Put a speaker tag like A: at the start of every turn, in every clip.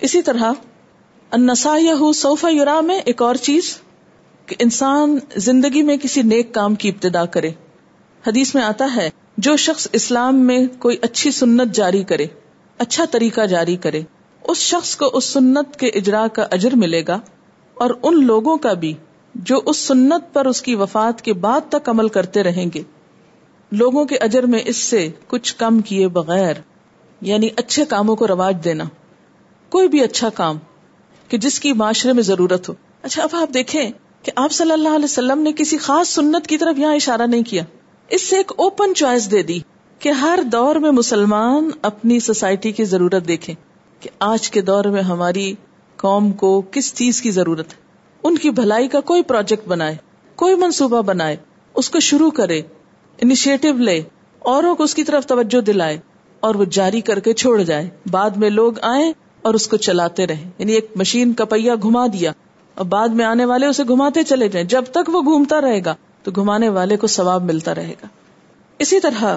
A: اسی طرح انسا صوفا یورا میں ایک اور چیز کہ انسان زندگی میں کسی نیک کام کی ابتدا کرے۔ حدیث میں آتا ہے، جو شخص اسلام میں کوئی اچھی سنت جاری کرے اچھا طریقہ جاری کرے، اس شخص کو اس سنت کے اجرا کا اجر ملے گا اور ان لوگوں کا بھی جو اس سنت پر اس کی وفات کے بعد تک عمل کرتے رہیں گے۔ لوگوں کے اجر میں اس سے کچھ کم کیے بغیر یعنی اچھے کاموں کو رواج دینا۔ کوئی بھی اچھا کام کہ جس کی معاشرے میں ضرورت ہو۔ اچھا اب آپ دیکھیں کہ آپ صلی اللہ علیہ وسلم نے کسی خاص سنت کی طرف یہاں اشارہ نہیں کیا۔ اس سے ایک اوپن چوائس دے دی کہ ہر دور میں مسلمان اپنی سوسائٹی کی ضرورت دیکھیں کہ آج کے دور میں ہماری قوم کو کس چیز کی ضرورت ہے۔ ان کی بھلائی کا کوئی پروجیکٹ بنائے، کوئی منصوبہ بنائے، اس کو شروع کرے انیشیٹو لے، اوروں کو اس کی طرف توجہ دلائے اور وہ جاری کر کے چھوڑ جائے۔ بعد میں لوگ آئیں اور اس کو چلاتے رہے۔ یعنی ایک مشین کا پہیا گھما دیا۔ اور بعد میں آنے والے اسے گھماتے چلے جائیں۔ جب تک وہ گھومتا رہے گا تو گھمانے والے کو ثواب ملتا رہے گا۔ اسی طرح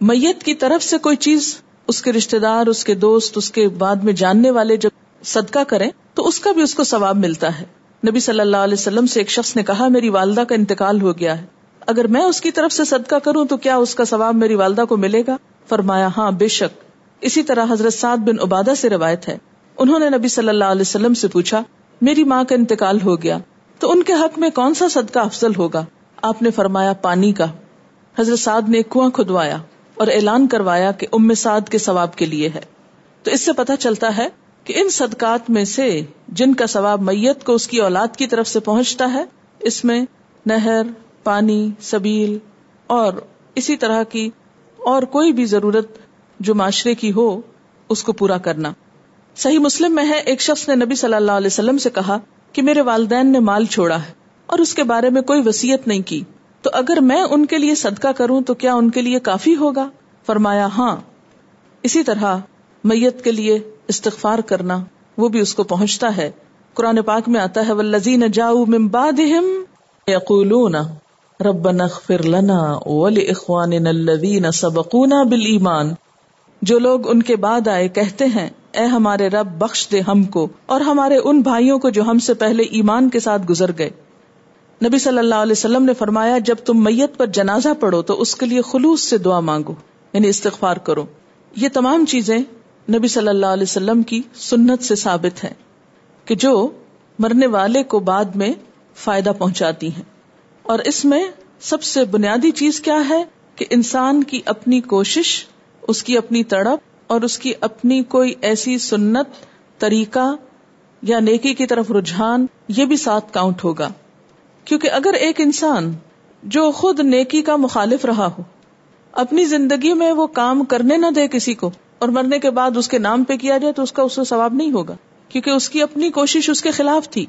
A: میت کی طرف سے کوئی چیز اس کے رشتے دار، اس کے دوست، اس کے بعد میں جاننے والے جب صدقہ کریں تو اس کا بھی اس کو ثواب ملتا ہے۔ نبی صلی اللہ علیہ وسلم سے ایک شخص نے کہا، میری والدہ کا انتقال ہو گیا ہے۔ اگر میں اس کی طرف سے صدقہ کروں تو کیا اس کا ثواب میری والدہ کو ملے گا؟ فرمایا ہاں بے شک۔ اسی طرح حضرت سعد بن عبادہ سے روایت ہے۔ انہوں نے نبی صلی اللہ علیہ وسلم سے پوچھا، میری ماں کا انتقال ہو گیا، تو ان کے حق میں کون سا صدقہ افضل ہوگا؟ آپ نے فرمایا، پانی کا۔ حضرت سعد نے کنواں کھدوایا اور اعلان کروایا کہ ام سعد کے ثواب کے لیے ہے۔ تو اس سے پتا چلتا ہے کہ ان صدقات میں سے جن کا ثواب میت کو اس کی اولاد کی طرف سے پہنچتا ہے، اس میں نہر، پانی، سبیل اور اسی طرح کی اور کوئی بھی ضرورت جو معاشرے کی ہو، اس کو پورا کرنا۔ صحیح مسلم میں ہے، ایک شخص نے نبی صلی اللہ علیہ وسلم سے کہا کہ میرے والدین نے مال چھوڑا ہے اور اس کے بارے میں کوئی وسیعت نہیں کی۔ تو اگر میں ان کے لیے صدقہ کروں تو کیا ان کے لیے کافی ہوگا؟ فرمایا ہاں۔ اسی طرح میت کے لیے استغفار کرنا، وہ بھی اس کو پہنچتا ہے۔ قرآن پاک میں آتا ہے ولزین جاؤ ممبادہم یقولون ربنا اغفر لنا ولاخواننا الذين سبقونا بالایمان جو لوگ ان کے بعد آئے کہتے ہیں، اے ہمارے رب، بخش دے ہم کو، اور ہمارے ان بھائیوں کو جو ہم سے پہلے ایمان کے ساتھ گزر گئے۔ نبی صلی اللہ علیہ وسلم نے فرمایا، جب تم میت پر جنازہ پڑھو تو اس کے لیے خلوص سے دعا مانگو یعنی استغفار کرو۔ یہ تمام چیزیں نبی صلی اللہ علیہ وسلم کی سنت سے ثابت ہے کہ جو مرنے والے کو بعد میں فائدہ پہنچاتی ہیں۔ اور اس میں سب سے بنیادی چیز کیا ہے؟ کہ انسان کی اپنی کوشش اس کی اپنی تڑپ اور اس کی اپنی کوئی ایسی سنت، طریقہ یا نیکی کی طرف رجحان، یہ بھی ساتھ کاؤنٹ ہوگا۔ کیونکہ اگر ایک انسان جو خود نیکی کا مخالف رہا ہو، اپنی زندگی میں وہ کام کرنے نہ دے کسی کو اور مرنے کے بعد اس کے نام پہ کیا جائے تو اس کا اس سے ثواب نہیں ہوگا، کیونکہ اس کی اپنی کوشش اس کے خلاف تھی۔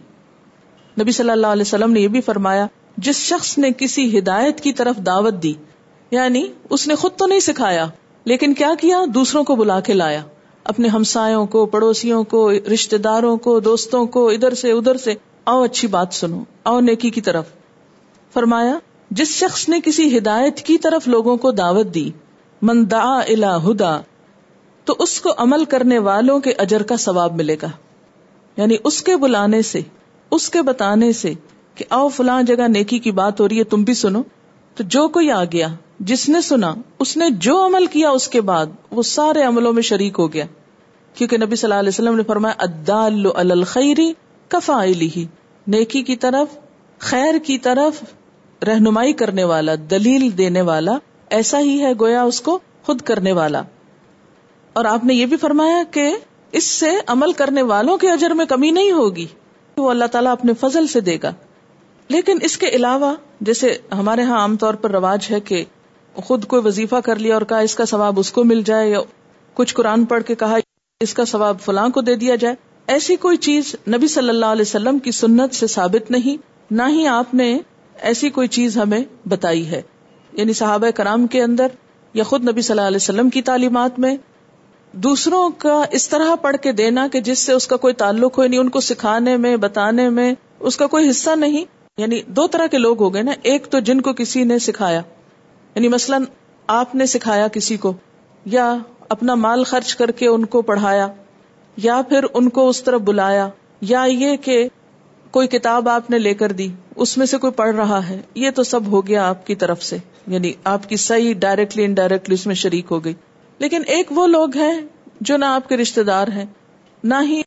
A: نبی صلی اللہ علیہ وسلم نے یہ بھی فرمایا، جس شخص نے کسی ہدایت کی طرف دعوت دی یعنی اس نے خود تو نہیں سکھایا لیکن کیا کیا؟ دوسروں کو بلا کے لایا۔ اپنے ہمسایوں کو، پڑوسیوں کو رشتے داروں کو، دوستوں کو، ادھر سے ادھر سے۔ او اچھی بات سنو۔ او نیکی کی طرف۔ فرمایا، جس شخص نے کسی ہدایت کی طرف لوگوں کو دعوت دی، من دعا الا ہدا، تو اس کو عمل کرنے والوں کے اجر کا ثواب ملے گا۔ یعنی اس کے بلانے سے، اس کے بتانے سے کہ او فلاں جگہ نیکی کی بات ہو رہی ہے، تم بھی سنو۔ تو جو کوئی آ گیا، جس نے سنا، اس نے جو عمل کیا اس کے بعد، وہ سارے عملوں میں شریک ہو گیا۔ کیونکہ نبی صلی اللہ علیہ وسلم نے فرمایا ادال الخیری کفا ہی نیکی کی طرف، خیر کی طرف رہنمائی کرنے والا، دلیل دینے والا، ایسا ہی ہے گویا اس کو خود کرنے والا۔ اور آپ نے یہ بھی فرمایا کہ اس سے عمل کرنے والوں کے اجر میں کمی نہیں ہوگی۔ وہ اللہ تعالیٰ اپنے فضل سے دے گا۔ لیکن اس کے علاوہ، جیسے ہمارے ہاں عام طور پر رواج ہے کہ خود کوئی وظیفہ کر لیا اور کہا اس کا ثواب اس کو مل جائے، یا کچھ قرآن پڑھ کے کہا اس کا ثواب فلاں کو دے دیا جائے۔ ایسی کوئی چیز نبی صلی اللہ علیہ وسلم کی سنت سے ثابت نہیں، نہ ہی آپ نے ایسی کوئی چیز ہمیں بتائی ہے۔ یعنی صحابہ کرام کے اندر یا خود نبی صلی اللہ علیہ وسلم کی تعلیمات میں دوسروں کا اس طرح پڑھ کے دینا کہ جس سے اس کا کوئی تعلق ہو نہیں ان کو سکھانے میں، بتانے میں اس کا کوئی حصہ نہیں۔ یعنی دو طرح کے لوگ ہو گئے نا، ایک تو جن کو کسی نے سکھایا یعنی مثلاً آپ نے سکھایا کسی کو، یا اپنا مال خرچ کر کے ان کو پڑھایا، یا پھر ان کو اس طرف بلایا، یا یہ کہ کوئی کتاب آپ نے لے کر دی، اس میں سے کوئی پڑھ رہا ہے، یہ تو سب ہو گیا آپ کی طرف سے یعنی آپ کی صحیح ڈائریکٹلی انڈائریکٹلی اس میں شریک ہو گئی۔ لیکن ایک وہ لوگ ہیں جو نہ آپ کے رشتے دار ہیں، نہ ہی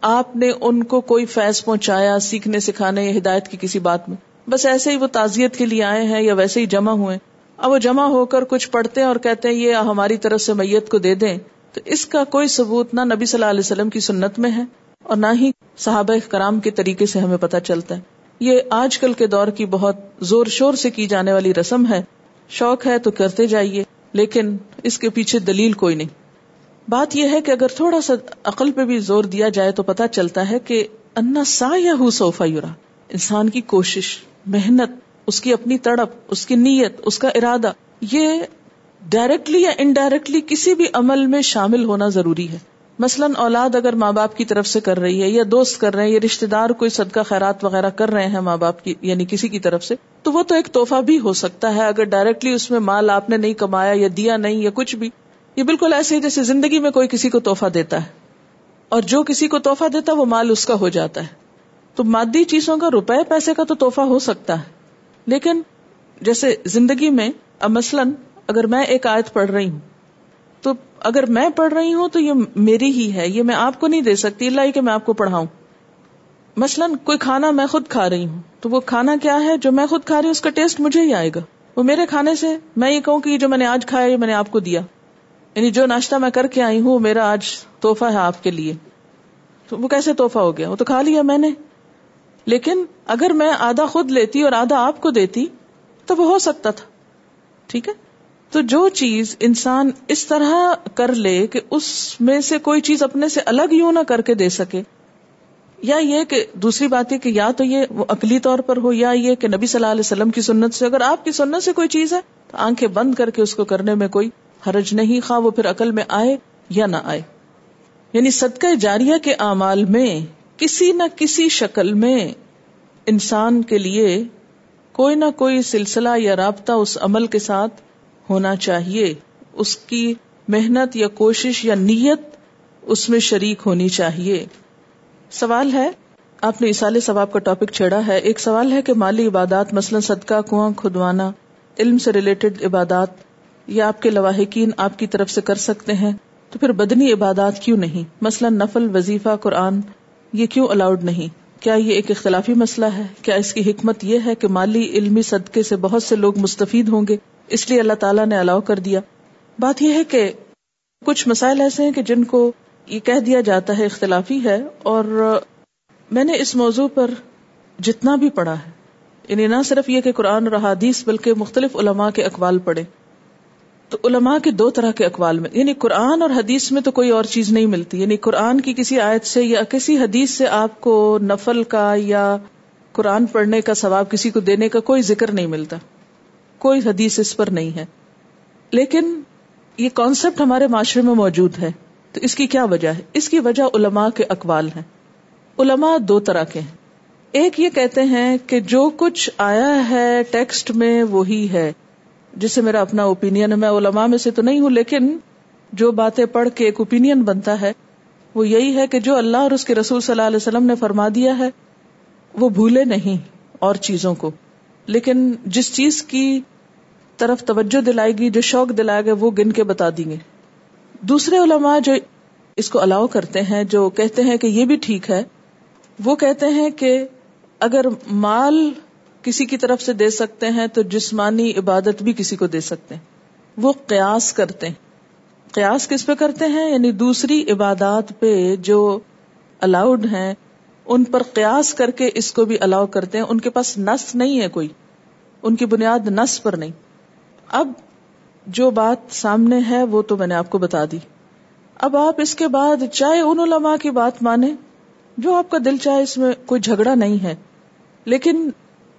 A: آپ نے ان کو کوئی فیض پہنچایا، سیکھنے، سکھانے یا ہدایت کی کسی بات میں؟ بس ایسے ہی وہ تعزیت کے لیے آئے ہیں یا ویسے ہی جمع ہوئے اب وہ جمع ہو کر کچھ پڑھتے ہیں اور کہتے ہیں، یہ ہماری طرف سے میت کو دے دیں۔ تو اس کا کوئی ثبوت نہ نبی صلی اللہ علیہ وسلم کی سنت میں ہے اور نہ ہی صحابہ کرام کے طریقے سے ہمیں پتہ چلتا ہے۔ یہ آج کل کے دور کی بہت زور شور سے کی جانے والی رسم ہے۔ شوق ہے تو کرتے جائیے، لیکن اس کے پیچھے دلیل کوئی نہیں۔ بات یہ ہے کہ اگر تھوڑا سا عقل پہ بھی زور دیا جائے تو پتا چلتا ہے کہ انا سا یا ہو سوفا یورا انسان کی کوشش، محنت، اس کی اپنی تڑپ، اس کی نیت، اس کا ارادہ، یہ ڈائریکٹلی یا انڈائریکٹلی کسی بھی عمل میں شامل ہونا ضروری ہے۔ مثلاً اولاد اگر ماں باپ کی طرف سے کر رہی ہے یا دوست کر رہے ہیں یا رشتے دار کوئی صدقہ، خیرات وغیرہ کر رہے ہیں ماں باپ کی یعنی کسی کی طرف سے، تو وہ تو ایک توحفہ بھی ہو سکتا ہے۔ اگر ڈائریکٹلی اس میں مال آپ نے نہیں کمایا یا دیا نہیں یا کچھ بھی یہ بالکل ایسے ہی جیسے زندگی میں کوئی کسی کو توحفہ دیتا ہے اور جو کسی کو توحفہ دیتا ہے وہ مال اس کا ہو جاتا ہے۔ تو مادی چیزوں کا روپے پیسے کا تو توحفہ ہو سکتا ہے۔ لیکن جیسے زندگی میں اب مثلاً اگر میں ایک آیت پڑھ رہی ہوں، تو اگر میں پڑھ رہی ہوں تو یہ میری ہی ہے، یہ میں آپ کو نہیں دے سکتی، اللہ کہ میں آپ کو پڑھاؤں۔ مثلاً کوئی کھانا میں خود کھا رہی ہوں، تو وہ کھانا کیا ہے؟ جو میں خود کھا رہی ہوں، اس کا ٹیسٹ مجھے ہی آئے گا۔ وہ میرے کھانے سے میں یہ کہوں کہ جو میں نے آج کھایا، یہ میں نے آپ کو دیا۔ یعنی جو ناشتہ میں کر کے آئی ہوں، میرا آج توحفہ ہے آپ کے لیے۔ تو وہ کیسے توحفہ ہو گیا؟ وہ تو کھا لیا میں نے۔ لیکن اگر میں آدھا خود لیتی اور آدھا آپ کو دیتی، تو وہ ہو سکتا تھا۔ ٹھیک ہے؟ تو جو چیز انسان اس طرح کر لے کہ اس میں سے کوئی چیز اپنے سے الگ یوں نہ کر کے دے سکے۔ یا یہ کہ دوسری بات یہ کہ یا تو یہ وہ عقلی طور پر ہو، یا یہ کہ نبی صلی اللہ علیہ وسلم کی سنت سے۔ اگر آپ کی سنت سے کوئی چیز ہے، تو آنکھیں بند کر کے اس کو کرنے میں کوئی حرج نہیں، خواہ وہ پھر عقل میں آئے یا نہ آئے۔ یعنی صدقہ جاریہ کے اعمال میں کسی نہ کسی شکل میں انسان کے لیے کوئی نہ کوئی سلسلہ یا رابطہ اس عمل کے ساتھ ہونا چاہیے۔ اس کی محنت یا کوشش یا نیت اس میں شریک ہونی چاہیے۔ سوال ہے، آپ نے اسال ثواب کا ٹاپک چھیڑا ہے۔ ایک سوال ہے کہ مالی عبادات مثلاً صدقہ، کنواں، کھدوانا، علم سے ریلیٹڈ عبادات یا آپ کے لواحقین آپ کی طرف سے کر سکتے ہیں، تو پھر بدنی عبادات کیوں نہیں؟ مثلاً نفل، وظیفہ، قرآن، یہ کیوں الاؤڈ نہیں؟ کیا یہ ایک اختلافی مسئلہ ہے؟ کیا اس کی حکمت یہ ہے کہ مالی علمی صدقے سے بہت سے لوگ مستفید ہوں گے؟ اس لیے اللہ تعالیٰ نے الاؤ کر دیا۔ بات یہ ہے کہ کچھ مسائل ایسے ہیں کہ جن کو یہ کہہ دیا جاتا ہے اختلافی ہے، اور میں نے اس موضوع پر جتنا بھی پڑھا ہے یعنی نہ صرف یہ کہ قرآن اور حدیث بلکہ مختلف علماء کے اقوال پڑھے۔ تو علماء کے دو طرح کے اقوال میں یعنی قرآن اور حدیث میں تو کوئی اور چیز نہیں ملتی یعنی قرآن کی کسی آیت سے یا کسی حدیث سے آپ کو نفل کا یا قرآن پڑھنے کا ثواب کسی کو دینے کا کوئی ذکر نہیں ملتا، کوئی حدیث اس پر نہیں ہے۔ لیکن یہ کانسیپٹ ہمارے معاشرے میں موجود ہے، تو اس کی کیا وجہ ہے؟ اس کی وجہ علماء کے اقوال ہیں۔ علماء دو طرح کے ہیں۔ ایک یہ کہتے ہیں کہ جو کچھ آیا ہے ٹیکسٹ میں وہی ہے۔ جسے میرا اپنا اوپین ہے، میں علماء میں سے تو نہیں ہوں، لیکن جو باتیں پڑھ کے ایک اوپین بنتا ہے، وہ یہی ہے کہ جو اللہ اور اس کے رسول صلی اللہ علیہ وسلم نے فرما دیا ہے، وہ بھولے نہیں اور چیزوں کو۔ لیکن جس چیز کی طرف توجہ دلائے گی، جو شوق دلائے گا، وہ گن کے بتا دیں گے۔ دوسرے علماء جو اس کو الاؤ کرتے ہیں، جو کہتے ہیں کہ یہ بھی ٹھیک ہے، وہ کہتے ہیں کہ اگر مال کسی کی طرف سے دے سکتے ہیں تو جسمانی عبادت بھی کسی کو دے سکتے ہیں۔ وہ قیاس کرتے ہیں۔ قیاس کس پہ کرتے ہیں؟ یعنی دوسری عبادات پہ جو الاؤڈ ہیں، ان پر قیاس کر کے اس کو بھی الاؤ کرتے ہیں۔ ان کے پاس نس نہیں ہے کوئی۔ ان کی بنیاد نس پر نہیں۔ اب جو بات سامنے ہے، وہ تو میں نے آپ کو بتا دی۔ اب آپ اس کے بعد چاہے ان علماء کی بات مانے جو آپ کا دل چاہے اس میں کوئی جھگڑا نہیں ہے۔ لیکن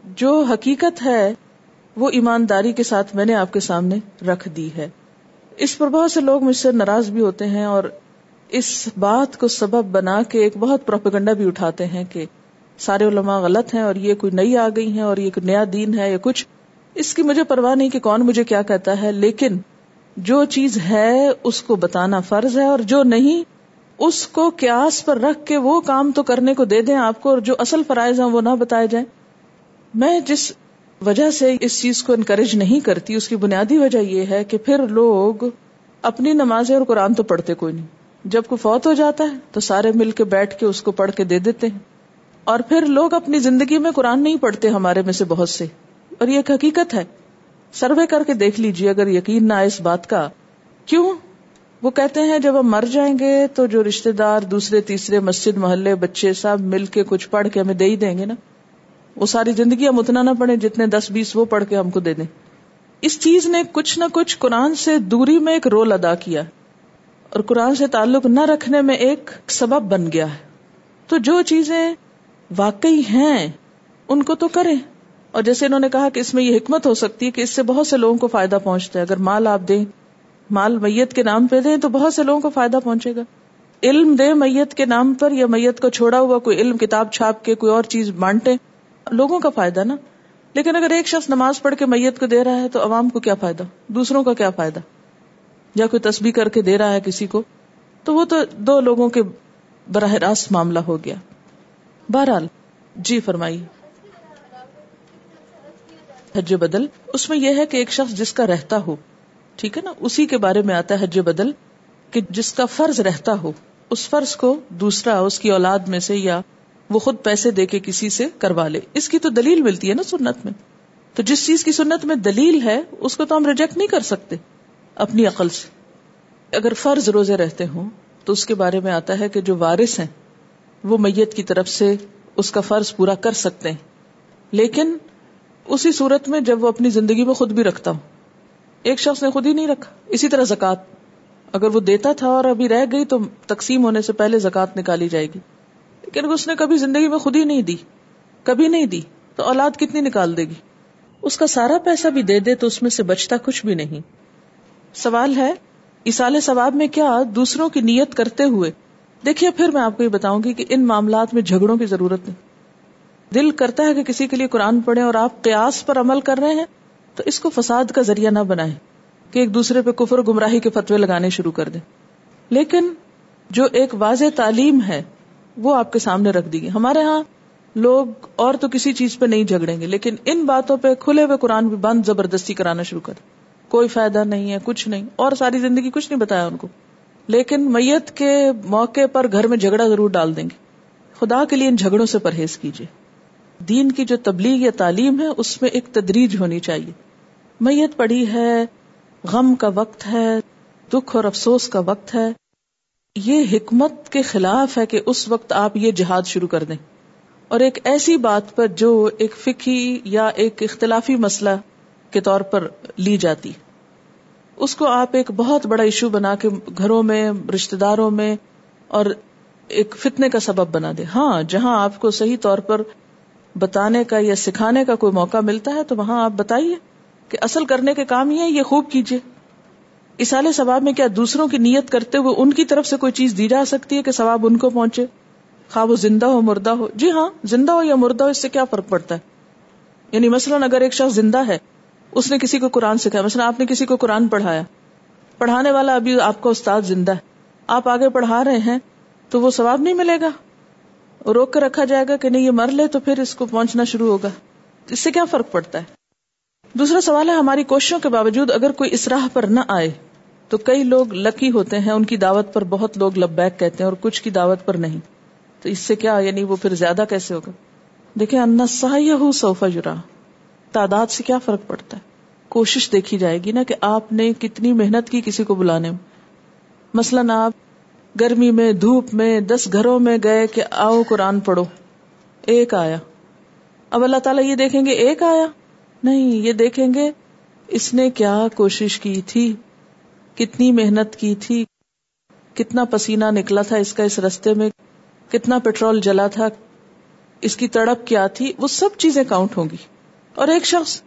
A: جو حقیقت ہے، وہ ایمانداری کے ساتھ میں نے آپ کے سامنے رکھ دی ہے۔ اس پر بہت سے لوگ مجھ سے ناراض بھی ہوتے ہیں اور اس بات کو سبب بنا کے ایک بہت پروپیگنڈا بھی اٹھاتے ہیں کہ سارے علماء غلط ہیں اور یہ کوئی نئی آ گئی ہیں اور یہ کوئی نیا دین ہے یا کچھ۔ اس کی مجھے پرواہ نہیں کہ کون مجھے کیا کہتا ہے، لیکن جو چیز ہے، اس کو بتانا فرض ہے اور جو نہیں، اس کو قیاس پر رکھ کے وہ کام تو کرنے کو دے دیں آپ کو اور جو اصل فرائض ہیں وہ نہ بتائے جائیں۔ میں جس وجہ سے اس چیز کو انکریج نہیں کرتی، اس کی بنیادی وجہ یہ ہے کہ پھر لوگ اپنی نمازیں اور قرآن تو پڑھتے کوئی نہیں۔ جب کوئی فوت ہو جاتا ہے تو سارے مل کے بیٹھ کے اس کو پڑھ کے دے دیتے ہیں۔ اور پھر لوگ اپنی زندگی میں قرآن نہیں پڑھتے ہمارے میں سے بہت سے۔ اور یہ ایک حقیقت ہے۔ سروے کر کے دیکھ لیجیے اگر یقین نہ آئے اس بات کا۔ کیوں؟ وہ کہتے ہیں جب ہم مر جائیں گے تو جو رشتے دار دوسرے تیسرے مسجد، محلے، بچے سب مل کے کچھ پڑھ کے ہمیں دے ہی دیں گے نا۔ وہ ساری زندگی ہم اتنا نہ پڑھیں جتنے دس بیس وہ پڑھ کے ہم کو دے دیں۔ اس چیز نے کچھ نہ کچھ قرآن سے دوری میں ایک رول ادا کیا اور قرآن سے تعلق نہ رکھنے میں ایک سبب بن گیا ہے۔ تو جو چیزیں واقعی ہیں، ان کو تو کریں۔ اور جیسے انہوں نے کہا کہ اس میں یہ حکمت ہو سکتی ہے کہ اس سے بہت سے لوگوں کو فائدہ پہنچتا ہے۔ اگر مال آپ دیں، مال میت کے نام پہ دیں تو بہت سے لوگوں کو فائدہ پہنچے گا۔ علم دے میت کے نام پر یا میت کو چھوڑا ہوا کوئی علم کتاب چھاپ کے کوئی اور چیز بانٹے لوگوں کا فائدہ نا؟ لیکن اگر ایک شخص نماز پڑھ کے میت کو دے رہا ہے تو عوام کو کیا فائدہ؟ دوسروں کا کیا فائدہ؟ یا کوئی تصویر کر کے دے رہا ہے کسی کو؟ تو وہ تو دو لوگوں کے براہ راست معاملہ ہو گیا۔ بہرحال جی فرمائی حج بدل، اس میں یہ ہے کہ ایک شخص جس کا رہتا ہو، ٹھیک ہے نا؟ اسی کے بارے میں آتا ہے حج بدل کہ جس کا فرض رہتا ہو، اس فرض کو دوسرا، اس کی اولاد میں سے یا وہ خود پیسے دے کے کسی سے کروا لے۔ اس کی تو دلیل ملتی ہے نا سنت میں۔ تو جس چیز کی سنت میں دلیل ہے، اس کو تو ہم ریجیکٹ نہیں کر سکتے، اپنی عقل سے۔ اگر فرض روزے رہتے ہوں، تو اس کے بارے میں آتا ہے کہ جو وارث ہیں، وہ میت کی طرف سے اس کا فرض پورا کر سکتے ہیں۔ لیکن اسی صورت میں جب وہ اپنی زندگی میں خود بھی رکھتا ہوں، ایک شخص نے خود ہی نہیں رکھا۔ اسی طرح زکات اگر وہ دیتا تھا اور ابھی رہ گئی، تو تقسیم ہونے سے پہلے زکات نکالی جائے گی۔ لیکن اس نے کبھی زندگی میں خود ہی نہیں دی، کبھی نہیں دی، تو اولاد کتنی نکال دے گی؟ اس کا سارا پیسہ بھی دے دے تو اس میں سے بچتا کچھ بھی نہیں۔ سوال ہے اسال ثواب میں کیا دوسروں کی نیت کرتے ہوئے؟ دیکھیے، پھر میں آپ کو یہ بتاؤں گی کہ ان معاملات میں جھگڑوں کی ضرورت نہیں۔ دل کرتا ہے کہ کسی کے لیے قرآن پڑھے اور آپ قیاس پر عمل کر رہے ہیں، تو اس کو فساد کا ذریعہ نہ بنائے کہ ایک دوسرے پہ کفر گمراہی کے فتوے لگانے شروع کر دیں۔ لیکن جو ایک واضح تعلیم ہے وہ آپ کے سامنے رکھ دی گئی ہمارے ہاں لوگ اور تو کسی چیز پہ نہیں جھگڑیں گے، لیکن ان باتوں پہ کھلے ہوئے قرآن بھی بند زبردستی کرانا شروع کر۔ کوئی فائدہ نہیں ہے، کچھ نہیں۔ اور ساری زندگی کچھ نہیں بتایا ان کو۔ لیکن میت کے موقع پر گھر میں جھگڑا ضرور ڈال دیں گے۔ خدا کے لیے ان جھگڑوں سے پرہیز کیجیے۔ دین کی جو تبلیغ یا تعلیم ہے، اس میں ایک تدریج ہونی چاہیے۔ میت پڑی ہے، غم کا وقت ہے، دکھ اور افسوس کا وقت ہے۔ یہ حکمت کے خلاف ہے کہ اس وقت آپ یہ جہاد شروع کر دیں۔ اور ایک ایسی بات پر جو ایک فکی یا ایک اختلافی مسئلہ کے طور پر لی جاتی۔ اس کو آپ ایک بہت بڑا ایشو بنا کے گھروں میں رشتے داروں میں اور ایک فتنے کا سبب بنا دے۔ ہاں جہاں آپ کو صحیح طور پر بتانے کا یا سکھانے کا کوئی موقع ملتا ہے تو وہاں آپ بتائیے کہ اصل کرنے کے کام یہ یہ خوب کیجیے اسال ثواب میں کیا دوسروں کی نیت کرتے ہوئے ان کی طرف سے کوئی چیز دی جا سکتی ہے کہ ثواب ان کو پہنچے؟ خواہ وہ زندہ ہو، مردہ ہو۔ جی ہاں زندہ ہو یا مردہ ہو، اس سے کیا فرق پڑتا ہے؟ یعنی مثلاً اگر ایک شخص زندہ ہے، اس نے کسی کو قرآن سکھایا، مثلاً آپ نے کسی کو قرآن پڑھایا، پڑھانے والا ابھی آپ کا استاد زندہ ہے، آپ آگے پڑھا رہے ہیں، تو وہ ثواب نہیں ملے گا؟ روک کر رکھا جائے گا کہ نہیں، یہ مر لے تو پھر اس کو پہنچنا شروع ہوگا۔ اس سے کیا فرق پڑتا ہے؟ دوسرا سوال ہے، ہماری کوششوں کے باوجود اگر کوئی اس راہ پر نہ آئے تو کئی لوگ لکی ہوتے ہیں، ان کی دعوت پر بہت لوگ لبیک کہتے ہیں اور کچھ کی دعوت پر نہیں۔ تو اس سے کیا یعنی وہ پھر زیادہ کیسے ہوگا؟ دیکھیں انا سا سوفا جرا تعداد سے کیا فرق پڑتا ہے؟ کوشش دیکھی جائے گی نا کہ آپ نے کتنی محنت کی کسی کو بلانے میں۔ مثلاً آپ گرمی میں، دھوپ میں، دس گھروں میں گئے کہ آؤ قرآن پڑھو۔ ایک آیا۔ اب اللہ تعالیٰ یہ دیکھیں گے، ایک آیا۔ نہیں، یہ دیکھیں گے، اس نے کیا کوشش کی تھی؟ کتنی محنت کی تھی، کتنا پسینہ نکلا تھا اس کا اس رستے میں، کتنا پیٹرول جلا تھا، اس کی تڑپ کیا تھی، وہ سب چیزیں کاؤنٹ ہوں گی۔ اور ایک شخص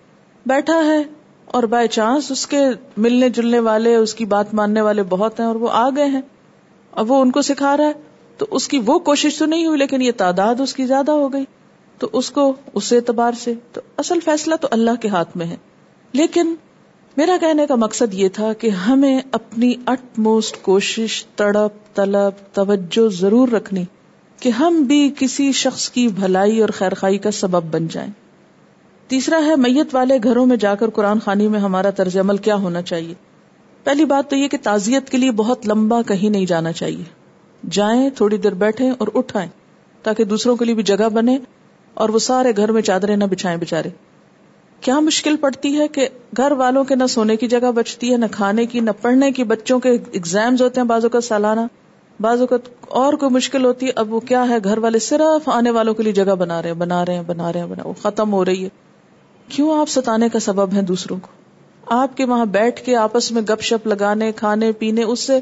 A: بیٹھا ہے اور بائی چانس اس کے ملنے جلنے والے، اس کی بات ماننے والے بہت ہیں اور وہ آ گئے ہیں۔ اب وہ ان کو سکھا رہا ہے، تو اس کی وہ کوشش تو نہیں ہوئی، لیکن یہ تعداد اس کی زیادہ ہو گئی۔ تو اس کو، اس اعتبار سے، تو اصل فیصلہ تو اللہ کے ہاتھ میں ہے۔ لیکن میرا کہنے کا مقصد یہ تھا کہ ہمیں اپنی اٹ موسٹ کوشش، تڑپ، طلب، توجہ ضرور رکھنی کہ ہم بھی کسی شخص کی بھلائی اور خیر خائی کا سبب بن جائیں۔ تیسرا ہے، میت والے گھروں میں جا کر قرآن خانی میں ہمارا طرز عمل کیا ہونا چاہیے۔ پہلی بات تو یہ کہ تعزیت کے لیے بہت لمبا کہیں نہیں جانا چاہیے۔ جائیں، تھوڑی دیر بیٹھیں اور اٹھائیں تاکہ دوسروں کے لیے بھی جگہ بنے اور وہ سارے گھر میں چادریں نہ بچھائیں بےچارے کیا مشکل پڑتی ہے کہ گھر والوں کے نہ سونے کی جگہ بچتی ہے، نہ کھانے کی، نہ پڑھنے کی، بچوں کے اگزامز ہوتے ہیں بازو کا سالانہ، بعض اوقات اور کوئی مشکل ہوتی ہے، اب وہ کیا ہے، گھر والے صرف آنے والوں کے لیے جگہ بنا رہے ہیں، بنا رہے ہیں، بنا رہے ہیں، بنا وہ ختم ہو رہی ہے۔ کیوں آپ ستانے کا سبب ہے دوسروں کو؟ آپ کے وہاں بیٹھ کے آپس میں گپ شپ لگانے، کھانے، پینے، اس سے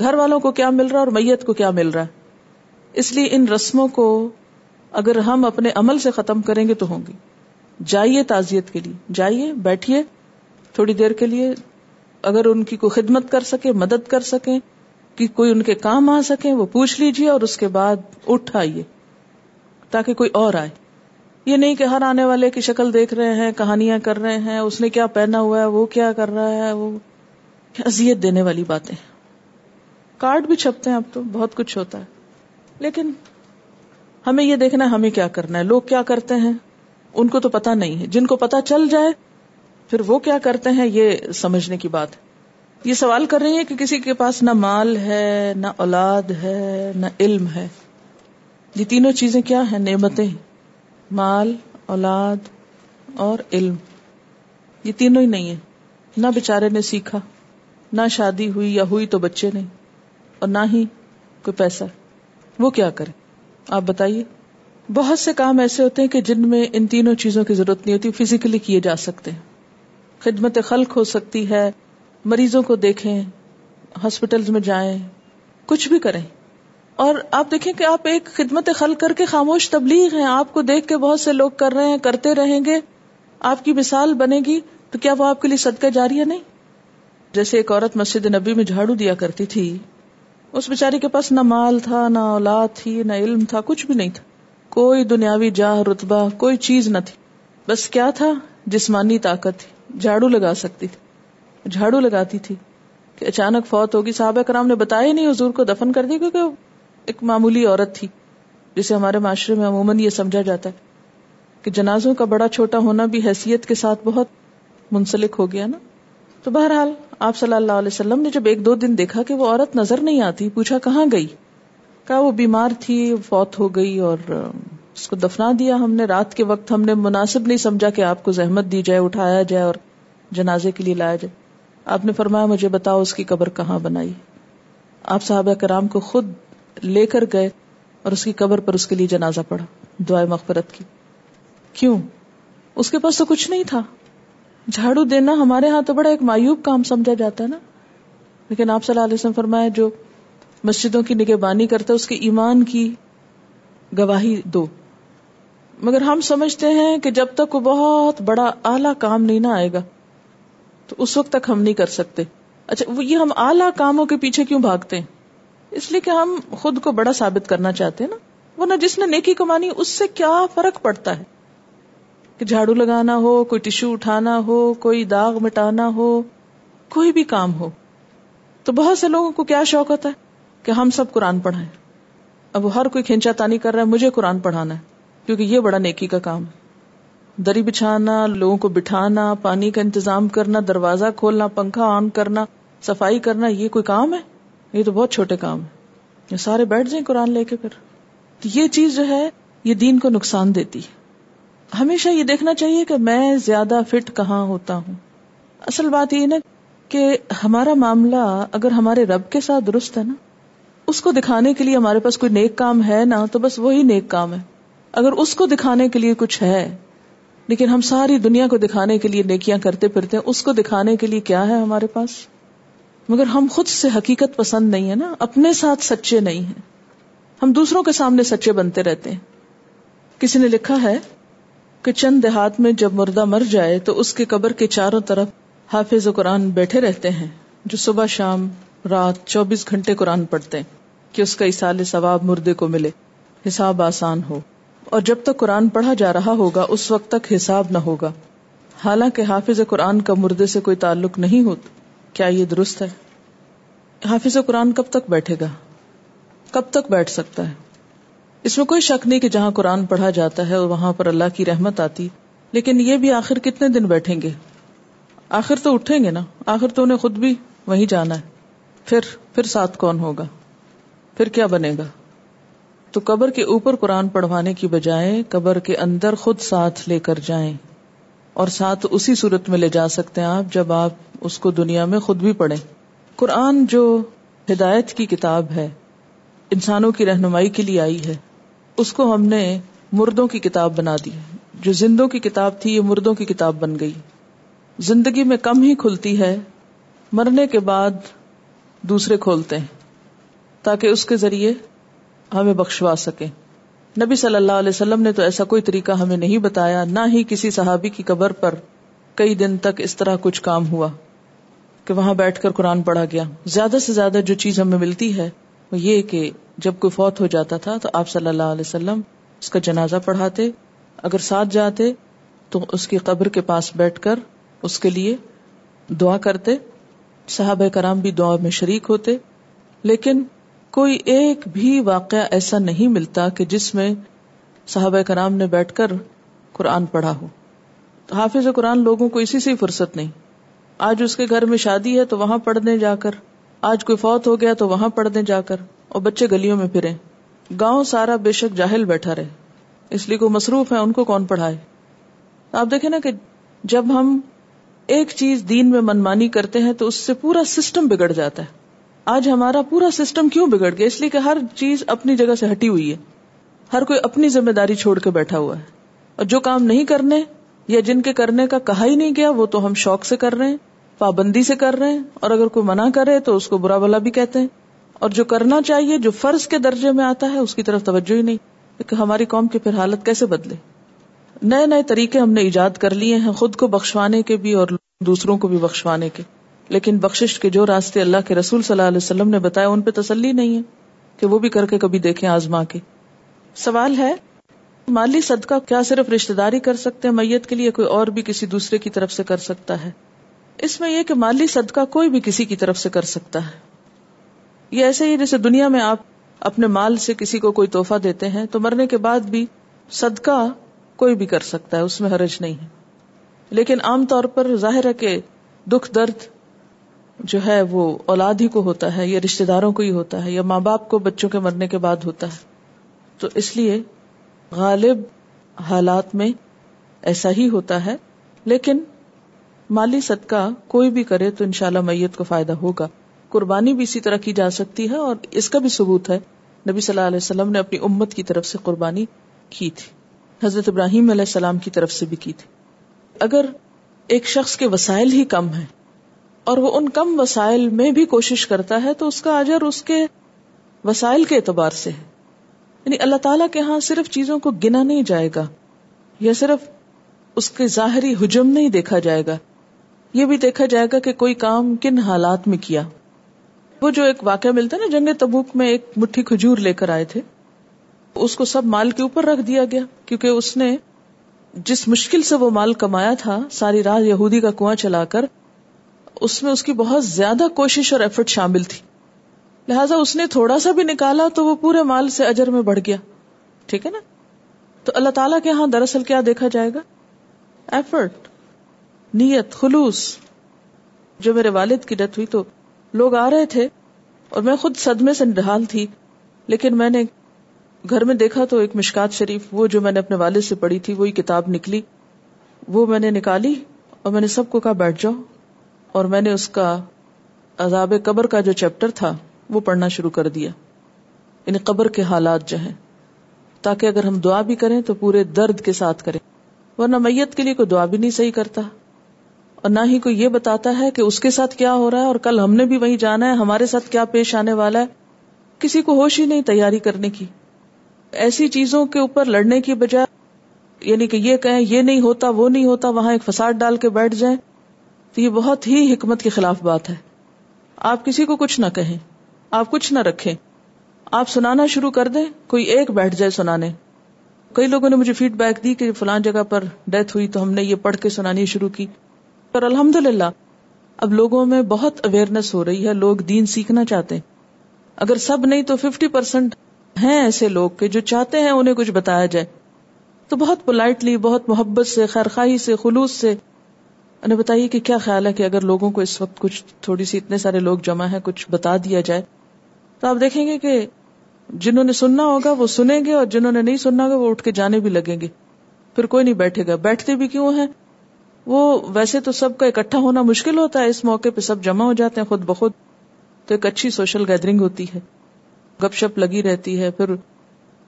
A: گھر والوں کو کیا مل رہا ہے اور میت کو کیا مل رہا ہے؟ اس لیے ان رسموں کو اگر ہم اپنے عمل سے ختم کریں گے تو ہوں گی۔ جائیے تعزیت کے لیے، جائیے، بیٹھیے، تھوڑی دیر کے لیے، اگر ان کی کوئی خدمت کر سکے، مدد کر سکیں کہ کوئی ان کے کام آ سکے، وہ پوچھ لیجیے اور اس کے بعد اٹھ آئیے تاکہ کوئی اور آئے۔ یہ نہیں کہ ہر آنے والے کی شکل دیکھ رہے ہیں، کہانیاں کر رہے ہیں، اس نے کیا پہنا ہوا ہے، وہ کیا کر رہا ہے، وہ ازیت دینے والی باتیں۔ کارڈ بھی چھپتے ہیں اب تو، بہت کچھ ہوتا ہے۔ لیکن ہمیں یہ دیکھنا ہے، ہمیں کیا کرنا ہے، لوگ کیا کرتے ہیں؟ ان کو تو پتا نہیں ہے۔ جن کو پتا چل جائے، پھر وہ کیا کرتے ہیں؟ یہ سمجھنے کی بات یہ سوال کر رہی ہے کہ کسی کے پاس نہ مال ہے، نہ اولاد ہے، نہ علم ہے۔ یہ تینوں چیزیں کیا ہیں؟ نعمتیں۔ مال، اولاد اور علم۔ یہ تینوں ہی نہیں ہے نہ بےچارے نے سیکھا، نہ شادی ہوئی یا ہوئی تو بچے نہیں اور نہ ہی کوئی پیسہ۔ وہ کیا کرے آپ بتائیے۔ بہت سے کام ایسے ہوتے ہیں کہ جن میں ان تینوں چیزوں کی ضرورت نہیں ہوتی فزیکلی کیے جا سکتے ہیں۔ خدمت خلق ہو سکتی ہے، مریضوں کو دیکھیں ہاسپٹل میں جائیں، کچھ بھی کریں۔ اور آپ دیکھیں کہ آپ ایک خدمت خل کر کے خاموش تبلیغ ہیں۔ آپ کو دیکھ کے بہت سے لوگ کر رہے ہیں، کرتے رہیں گے۔ آپ کی مثال بنے گی تو کیا وہ آپ کے لیے صدقہ جاری ہے نہیں؟ جیسے ایک عورت مسجد نبی میں جھاڑو دیا کرتی تھی، اس بیچاری کے پاس نہ مال تھا، نہ اولاد تھی، نہ علم تھا، کچھ بھی نہیں تھا۔ کوئی دنیاوی جاہ، رتبہ، کوئی چیز نہ تھی۔ بس کیا تھا؟ جسمانی طاقت تھی۔ جھاڑو لگا سکتی تھی۔ جھاڑو لگاتی تھی کہ اچانک فوت ہوگی۔ صحابہ کرام نے بتایا نہیں، حضور کو دفن کر دی کیونکہ ایک معمولی عورت تھی، جسے ہمارے معاشرے میں عموماً یہ سمجھا جاتا ہے کہ جنازوں کا بڑا چھوٹا ہونا بھی حیثیت کے ساتھ بہت منسلک ہو گیا نا۔ تو بہرحال آپ صلی اللہ علیہ وسلم نے جب ایک دو دن دیکھا کہ وہ عورت نظر نہیں آتی، پوچھا کہاں گئی؟ کہا وہ بیمار تھی، فوت ہو گئی اور اس کو دفنا دیا ہم نے۔ رات کے وقت ہم نے مناسب نہیں سمجھا کہ آپ کو زحمت دی جائے، اٹھایا جائے اور جنازے کے لیے لایا جائے۔ آپ نے فرمایا، مجھے بتاؤ اس کی قبر کہاں بنائی۔ آپ صحابہ کرام کو خود لے کر گئے اور اس کی قبر پر اس کے لیے جنازہ پڑا دعائیں مغفرت کی۔ کیوں؟ اس کے پاس تو کچھ نہیں تھا۔ جھاڑو دینا ہمارے ہاں تو بڑا ایک مایوب کام سمجھا جاتا ہے نا۔ لیکن آپ صلی اللہ علیہ وسلم فرمایا، جو مسجدوں کی نگہبانی کرتا اس کے ایمان کی گواہی دو۔ مگر ہم سمجھتے ہیں کہ جب تک وہ بہت بڑا اعلی کام نہیں نہ آئے گا، تو اس وقت تک ہم نہیں کر سکتے۔ اچھا وہ یہ ہم اعلیٰ کاموں کے پیچھے کیوں بھاگتے ہیں؟ اس لیے کہ ہم خود کو بڑا ثابت کرنا چاہتے ہیں نا۔ وہ نہ جس نے نیکی کمانی، اس سے کیا فرق پڑتا ہے؟ کہ جھاڑو لگانا ہو، کوئی ٹشو اٹھانا ہو، کوئی داغ مٹانا ہو، کوئی بھی کام ہو۔ تو بہت سے لوگوں کو کیا شوق ہوتا ہے؟ کہ ہم سب قرآن پڑھائیں۔ اب ہر کوئی کھینچا تانی کر رہا ہے، مجھے قرآن پڑھانا ہے، کیونکہ یہ بڑا نیکی کا کام ہے۔ دری بچھانا، لوگوں کو بٹھانا، پانی کا انتظام کرنا، دروازہ کھولنا، پنکھا آن کرنا، صفائی کرنا، یہ کوئی کام ہے؟ یہ تو بہت چھوٹے کام ہے۔ یہ سارے بیٹھ جائیں قرآن لے کے پھر۔ تو یہ چیز جو ہے، یہ دین کو نقصان دیتی ہمیشہ یہ دیکھنا چاہیے کہ میں زیادہ فٹ کہاں ہوتا ہوں۔ اصل بات یہ نا کہ ہمارا معاملہ اگر ہمارے رب کے ساتھ درست ہے نا اس کو دکھانے کے لیے ہمارے پاس کوئی نیک کام ہے نا، تو بس وہی نیک کام ہے۔ اگر اس کو دکھانے کے لیے کچھ ہے، لیکن ہم ساری دنیا کو دکھانے کے لیے نیکیاں کرتے پھرتے ہیں، اس کو دکھانے کے لیے کیا ہے ہمارے پاس؟ مگر ہم خود سے حقیقت پسند نہیں ہے نا، اپنے ساتھ سچے نہیں ہیں۔ ہم دوسروں کے سامنے سچے بنتے رہتے ہیں۔ کسی نے لکھا ہے کہ چند دیہات میں جب مردہ مر جائے تو اس کے قبر کے چاروں طرف حافظ و قرآن بیٹھے رہتے ہیں، جو صبح شام رات چوبیس گھنٹے قرآن پڑھتے ہیں کہ اس کا اصال ثواب مردے کو ملے، حساب آسان ہو۔ اور جب تک قرآن پڑھا جا رہا ہوگا، اس وقت تک حساب نہ ہوگا۔ حالانکہ حافظ قرآن کا مردے سے کوئی تعلق نہیں ہوتا کیا یہ درست ہے؟ حافظ قرآن کب تک بیٹھے گا؟ کب تک بیٹھ سکتا ہے؟ اس میں کوئی شک نہیں کہ جہاں قرآن پڑھا جاتا ہے اور وہاں پر اللہ کی رحمت آتی۔ لیکن یہ بھی آخر کتنے دن بیٹھیں گے؟ آخر تو اٹھیں گے نا؟ آخر تو انہیں خود بھی وہیں جانا ہے۔ پھر پھر ساتھ کون ہوگا؟ پھر کیا بنے گا؟ تو قبر کے اوپر قرآن پڑھوانے کی بجائے قبر کے اندر خود ساتھ لے کر جائیں۔ اور ساتھ اسی صورت میں لے جا سکتے ہیں آپ جب آپ اس کو دنیا میں خود بھی پڑھیں۔ قرآن جو ہدایت کی کتاب ہے، انسانوں کی رہنمائی کے لیے آئی ہے، اس کو ہم نے مردوں کی کتاب بنا دی۔ جو زندوں کی کتاب تھی، یہ مردوں کی کتاب بن گئی۔ زندگی میں کم ہی کھلتی ہے۔ مرنے کے بعد دوسرے کھولتے ہیں تاکہ اس کے ذریعے ہمیں بخشوا سکے نبی صلی اللہ علیہ وسلم نے تو ایسا کوئی طریقہ ہمیں نہیں بتایا، نہ ہی کسی صحابی کی قبر پر کئی دن تک اس طرح کچھ کام ہوا کہ وہاں بیٹھ کر قرآن پڑھا گیا۔ زیادہ سے زیادہ جو چیز ہمیں ملتی ہے وہ یہ کہ جب کوئی فوت ہو جاتا تھا تو آپ صلی اللہ علیہ وسلم اس کا جنازہ پڑھاتے، اگر ساتھ جاتے تو اس کی قبر کے پاس بیٹھ کر اس کے لیے دعا کرتے۔ صحابہ کرام بھی دعا میں شریک ہوتے، لیکن کوئی ایک بھی واقعہ ایسا نہیں ملتا کہ جس میں صحابہ کرام نے بیٹھ کر قرآن پڑھا ہو۔ تو حافظ قرآن لوگوں کو اسی سے فرصت نہیں۔ آج اس کے گھر میں شادی ہے تو وہاں پڑھنے جا کر۔ آج کوئی فوت ہو گیا تو وہاں پڑھنے جا کر۔ اور بچے گلیوں میں پھرے گاؤں سارا بے شک جاہل بیٹھا رہے۔ اس لیے کوئی مصروف ہے ان کو کون پڑھائے؟ آپ دیکھیں نا کہ جب ہم ایک چیز دین میں منمانی کرتے ہیں تو اس سے پورا سسٹم بگڑ جاتا ہے۔ آج ہمارا پورا سسٹم کیوں بگڑ گیا؟ اس لیے کہ ہر چیز اپنی جگہ سے ہٹی ہوئی ہے۔ ہر کوئی اپنی ذمہ داری چھوڑ کے بیٹھا ہوا ہے۔ اور جو کام نہیں کرنے یا جن کے کرنے کا کہا ہی نہیں گیا، وہ تو ہم شوق سے کر رہے ہیں، پابندی سے کر رہے ہیں۔ اور اگر کوئی منع کرے تو اس کو برا بلا بھی کہتے ہیں۔ اور جو کرنا چاہیے، جو فرض کے درجے میں آتا ہے، اس کی طرف توجہ ہی نہیں۔ کہ ہماری قوم کی پھر حالت کیسے بدلے؟ نئے نئے طریقے ہم نے ایجاد کر لیے ہیں، خود کو بخشوانے کے بھی اور دوسروں کو بھی بخشوانے کے۔ لیکن بخشش کے جو راستے اللہ کے رسول صلی اللہ علیہ وسلم نے بتایا، ان پہ تسلی نہیں ہے کہ وہ بھی کر کے کبھی دیکھیں آزما کے۔ سوال ہے، مالی صدقہ کیا صرف رشتے داری کر سکتے ہیں، میت کے لیے کوئی اور بھی کسی دوسرے کی طرف سے کر سکتا ہے؟ اس میں یہ کہ مالی صدقہ کوئی بھی کسی کی طرف سے کر سکتا ہے۔ یہ ایسے ہی جیسے دنیا میں آپ اپنے مال سے کسی کو کوئی توحفہ دیتے ہیں، تو مرنے کے بعد بھی صدقہ کوئی بھی کر سکتا ہے، اس میں حرج نہیں ہے۔ لیکن عام طور پر ظاہر ہے کہ دکھ درد جو ہے وہ اولاد ہی کو ہوتا ہے، یا رشتے داروں کو ہی ہوتا ہے، یا ماں باپ کو بچوں کے مرنے کے بعد ہوتا ہے۔ تو اس لیے غالب حالات میں ایسا ہی ہوتا ہے۔ لیکن مالی صدقہ کوئی بھی کرے تو انشاءاللہ میت کو فائدہ ہوگا۔ قربانی بھی اسی طرح کی جا سکتی ہے اور اس کا بھی ثبوت ہے۔ نبی صلی اللہ علیہ وسلم نے اپنی امت کی طرف سے قربانی کی تھی۔ حضرت ابراہیم علیہ السلام کی طرف سے بھی کی تھی۔ اگر ایک شخص کے وسائل ہی کم ہیں اور وہ ان کم وسائل میں بھی کوشش کرتا ہے تو اس کا اجر اس کے وسائل کے اعتبار سے ہے۔ یعنی اللہ تعالیٰ کے ہاں صرف چیزوں کو گنا نہیں جائے گا یا صرف اس کے ظاہری حجم نہیں دیکھا جائے گا۔ یہ بھی دیکھا جائے گا کہ کوئی کام کن حالات میں کیا۔ وہ جو ایک واقعہ ملتا ہے نا، جنگ تبوک میں ایک مٹھی کھجور لے کر آئے تھے۔ اس کو سب مال کے اوپر رکھ دیا گیا، کیونکہ اس نے جس مشکل سے وہ مال کمایا تھا، ساری رات یہودی کا کنواں چلا کر، اس میں اس کی بہت زیادہ کوشش اور ایفرٹ شامل تھی۔ لہٰذا اس نے تھوڑا سا بھی نکالا تو وہ پورے مال سے اجر میں بڑھ گیا۔ ٹھیک ہے نا؟ تو اللہ تعالیٰ کے یہاں دراصل کیا دیکھا جائے گا؟ ایفرٹ نیت، خلوص۔ جو میرے والد کی ڈیتھ ہوئی تو لوگ آ رہے تھے اور میں خود صدمے سے ڈھال تھی، لیکن میں نے گھر میں دیکھا تو ایک مشکات شریف، وہ جو میں نے اپنے والد سے پڑھی تھی، وہی کتاب نکلی۔ وہ میں نے نکالی اور میں نے سب کو کہا، بیٹھ جاؤ۔ اور میں نے اس کا عذاب قبر کا جو چیپٹر تھا، وہ پڑھنا شروع کر دیا۔ یعنی قبر کے حالات جو ہیں۔ تاکہ اگر ہم دعا بھی کریں تو پورے درد کے ساتھ کریں۔ ورنہ میت کے لیے کوئی دعا بھی نہیں صحیح کرتا۔ اور نہ ہی کوئی یہ بتاتا ہے کہ اس کے ساتھ کیا ہو رہا ہے اور کل ہم نے بھی وہی جانا ہے، ہمارے ساتھ کیا پیش آنے والا ہے۔ کسی کو ہوش ہی نہیں تیاری کرنے کی۔ ایسی چیزوں کے اوپر لڑنے کی بجائے یعنی کہ یہ کہیں یہ نہیں ہوتا، وہ نہیں ہوتا، وہاں ایک فساد ڈال کے بیٹھ جائیں، تو یہ بہت ہی حکمت کے خلاف بات ہے۔ آپ کسی کو کچھ نہ کہیں، آپ کچھ نہ رکھیں، آپ سنانا شروع کر دیں، کوئی ایک بیٹھ جائے سنانے۔ کئی لوگوں نے مجھے فیڈ بیک دی کہ فلان جگہ پر ڈیتھ ہوئی تو ہم نے یہ پڑھ کے سنانی شروع کی۔ اور الحمد للہ اب لوگوں میں بہت اویئرنیس ہو رہی ہے، لوگ دین سیکھنا چاہتے ہیں۔ اگر سب نہیں تو ففٹی پرسینٹ ہیں ایسے لوگ کہ جو چاہتے ہیں انہیں کچھ بتایا جائے۔ تو بہت پولائٹلی بہت محبت سے خیرخائی سے، خلوص سے۔ انہیں بتائیے کہ کیا خیال ہے کہ اگر لوگوں کو اس وقت کچھ تھوڑی سی اتنے سارے لوگ جمع ہیں، کچھ بتا دیا جائے۔ تو آپ دیکھیں گے کہ جنہوں نے سننا ہوگا وہ سنیں گے اور جنہوں نے نہیں سننا ہوگا وہ اٹھ کے جانے بھی لگیں گے۔ پھر کوئی نہیں بیٹھے گا۔ بیٹھتے بھی کیوں ہیں؟ وہ ویسے تو سب کا اکٹھا ہونا مشکل ہوتا ہے، اس موقع پہ سب جمع ہو جاتے ہیں خود بخود۔ تو ایک اچھی سوشل گیدرنگ ہوتی ہے۔ گپ شپ لگی رہتی ہے، پھر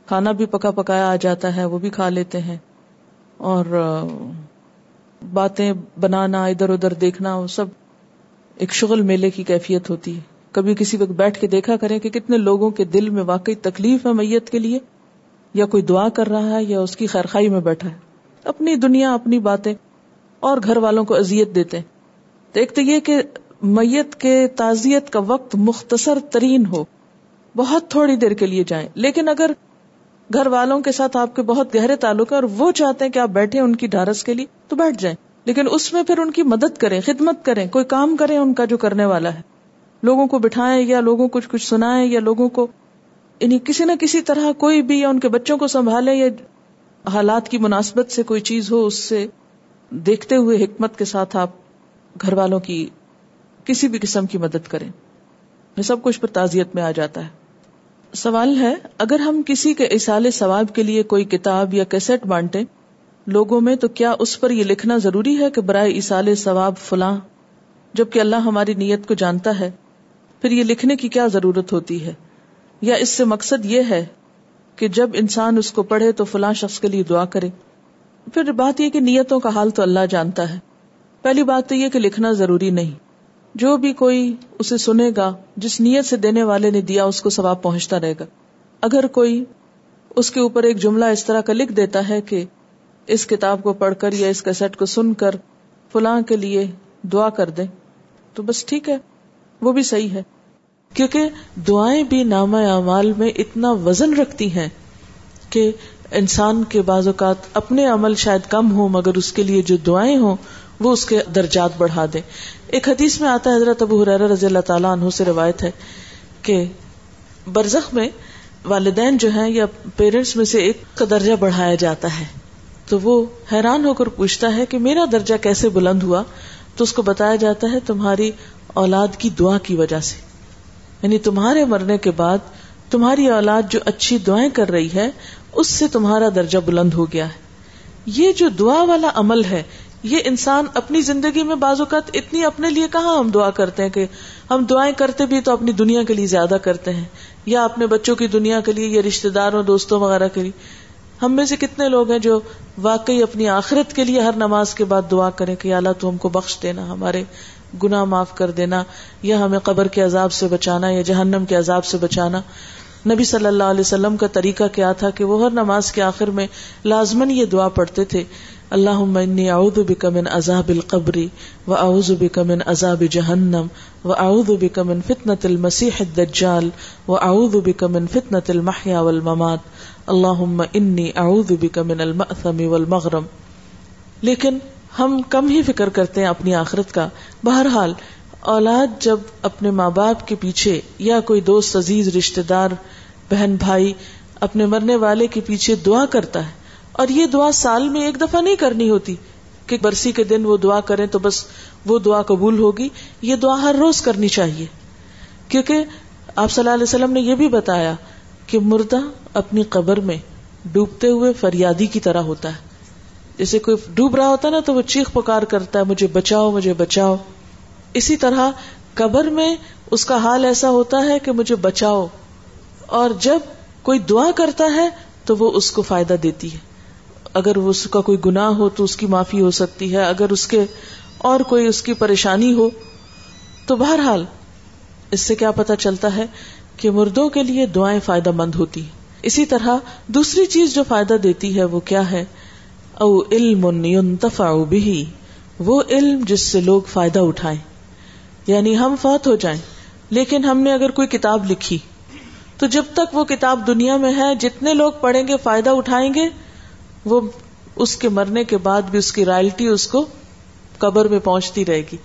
A: کھانا بھی پکا پکایا آ جاتا ہے، وہ بھی کھا لیتے ہیں۔ اور باتیں بنانا، ادھر ادھر دیکھنا، وہ سب ایک شغل میلے کی کیفیت ہوتی ہے۔ کبھی کسی وقت بیٹھ کے دیکھا کریں کہ کتنے لوگوں کے دل میں واقعی تکلیف ہے میت کے لیے، یا کوئی دعا کر رہا ہے، یا اس کی خیرخائی میں بیٹھا ہے۔ اپنی دنیا، اپنی باتیں، اور گھر والوں کو اذیت دیتے تو ایک تو یہ کہ میت کے تعزیت کا وقت مختصر ترین ہو۔ بہت تھوڑی دیر کے لیے جائیں۔ لیکن اگر گھر والوں کے ساتھ آپ کے بہت گہرے تعلق ہے اور وہ چاہتے ہیں کہ آپ بیٹھے ان کی ڈھارس کے لیے، تو بیٹھ جائیں۔ لیکن اس میں پھر ان کی مدد کریں، خدمت کریں، کوئی کام کریں ان کا جو کرنے والا ہے۔ لوگوں کو بٹھائیں یا لوگوں کو کچھ سنائیں یا لوگوں کو یعنی کسی نہ کسی طرح کوئی بھی یا ان کے بچوں کو سنبھالے یا حالات کی مناسبت سے کوئی چیز ہو، اس سے دیکھتے ہوئے حکمت کے ساتھ آپ گھر والوں کی کسی بھی قسم کی مدد کریں۔ یہ سب کچھ پر تعزیت میں آ جاتا ہے۔ سوال ہے، اگر ہم کسی کے اصال ثواب کے لیے کوئی کتاب یا کیسٹ بانٹے لوگوں میں تو کیا اس پر یہ لکھنا ضروری ہے کہ برائے اصال ثواب فلاں جبکہ اللہ ہماری نیت کو جانتا ہے، پھر یہ لکھنے کی کیا ضرورت ہوتی ہے؟ یا اس سے مقصد یہ ہے کہ جب انسان اس کو پڑھے تو فلاں شخص کے لیے دعا کرے؟ پھر بات یہ کہ نیتوں کا حال تو اللہ جانتا ہے۔ پہلی بات تو یہ کہ لکھنا ضروری نہیں۔ جو بھی کوئی اسے سنے گا، جس نیت سے دینے والے نے دیا، اس کو ثواب پہنچتا رہے گا۔ اگر کوئی اس کے اوپر ایک جملہ اس طرح کا لکھ دیتا ہے کہ اس کتاب کو پڑھ کر یا اس کیسٹ کو سن کر فلاں کے لیے دعا کر دے تو بس ٹھیک ہے، وہ بھی صحیح ہے۔ کیونکہ دعائیں بھی نامہ اعمال میں اتنا وزن رکھتی ہیں کہ انسان کے بعض اوقات اپنے عمل شاید کم ہو مگر اس کے لیے جو دعائیں ہوں وہ اس کے درجات بڑھا دے۔ ایک حدیث میں آتا ہے، حضرت ابو حرار رضی اللہ تعالیٰ عنہ سے روایت ہے کہ برزخ میں والدین جو ہیں یا پیرنٹس میں سے ایک کا درجہ بڑھایا جاتا ہے۔ تو وہ حیران ہو کر پوچھتا ہے کہ میرا درجہ کیسے بلند ہوا؟ تو اس کو بتایا جاتا ہے تمہاری اولاد کی دعا کی وجہ سے۔ یعنی تمہارے مرنے کے بعد تمہاری اولاد جو اچھی دعائیں کر رہی ہے، اس سے تمہارا درجہ بلند ہو گیا ہے۔ یہ جو دعا والا عمل ہے یہ انسان اپنی زندگی میں بعض اوقات اتنی اپنے لیے کہاں ہم دعا کرتے ہیں کہ ہم دعائیں کرتے بھی تو اپنی دنیا کے لیے زیادہ کرتے ہیں، یا اپنے بچوں کی دنیا کے لیے یا رشتے داروں، دوستوں وغیرہ کے لیے۔ ہم میں سے کتنے لوگ ہیں جو واقعی اپنی آخرت کے لیے ہر نماز کے بعد دعا کریں کہ اللہ تو ہم کو بخش دینا، ہمارے گناہ معاف کر دینا، یا ہمیں قبر کے عذاب سے بچانا، یا جہنم کے عذاب سے بچانا۔ نبی صلی اللہ علیہ وسلم کا طریقہ کیا تھا کہ وہ ہر نماز کے آخر میں لازمن یہ دعا پڑھتے تھے اللہ اعوذ بک من عذاب القبر و اعوذ بک من عذاب جہنم و اعوذ بک من فتنة المسیح الدجال و اعوذ بک من فتنة المحیا والممات اللہم انی اعوذ بک من المأثم والمغرم لیکن ہم کم ہی فکر کرتے ہیں اپنی آخرت کا بہرحال اولاد جب اپنے ماں باپ کے پیچھے یا کوئی دوست عزیز رشتے دار بہن بھائی اپنے مرنے والے کے پیچھے دعا کرتا ہے اور یہ دعا سال میں ایک دفعہ نہیں کرنی ہوتی کہ برسی کے دن وہ دعا کریں تو بس وہ دعا قبول ہوگی۔ یہ دعا ہر روز کرنی چاہیے۔ کیونکہ آپ صلی اللہ علیہ وسلم نے یہ بھی بتایا کہ مردہ اپنی قبر میں ڈوبتے ہوئے فریادی کی طرح ہوتا ہے۔ جیسے کوئی ڈوب رہا ہوتا ہے نا تو وہ چیخ پکار کرتا ہے، مجھے بچاؤ مجھے بچاؤ۔ اسی طرح قبر میں اس کا حال ایسا ہوتا ہے کہ مجھے بچاؤ۔ اور جب کوئی دعا کرتا ہے تو وہ اس کو فائدہ دیتی ہے۔ اگر اس کا کوئی گنا ہو تو اس کی معافی ہو سکتی ہے، اگر اس کے اور کوئی اس کی پریشانی ہو تو بہرحال اس سے کیا پتا چلتا ہے کہ مردوں کے لیے دعائیں فائدہ مند ہوتی اسی طرح دوسری چیز جو فائدہ دیتی ہے وہ کیا ہے؟ او علم ينتفع به وہ علم جس سے لوگ فائدہ اٹھائیں۔ یعنی ہم فوت ہو جائیں، لیکن ہم نے اگر کوئی کتاب لکھی تو جب تک وہ کتاب دنیا میں ہے، جتنے لوگ پڑھیں گے، فائدہ اٹھائیں گے وہ اس کے مرنے کے بعد بھی اس کی رائلٹی اس کو قبر میں پہنچتی رہے گی۔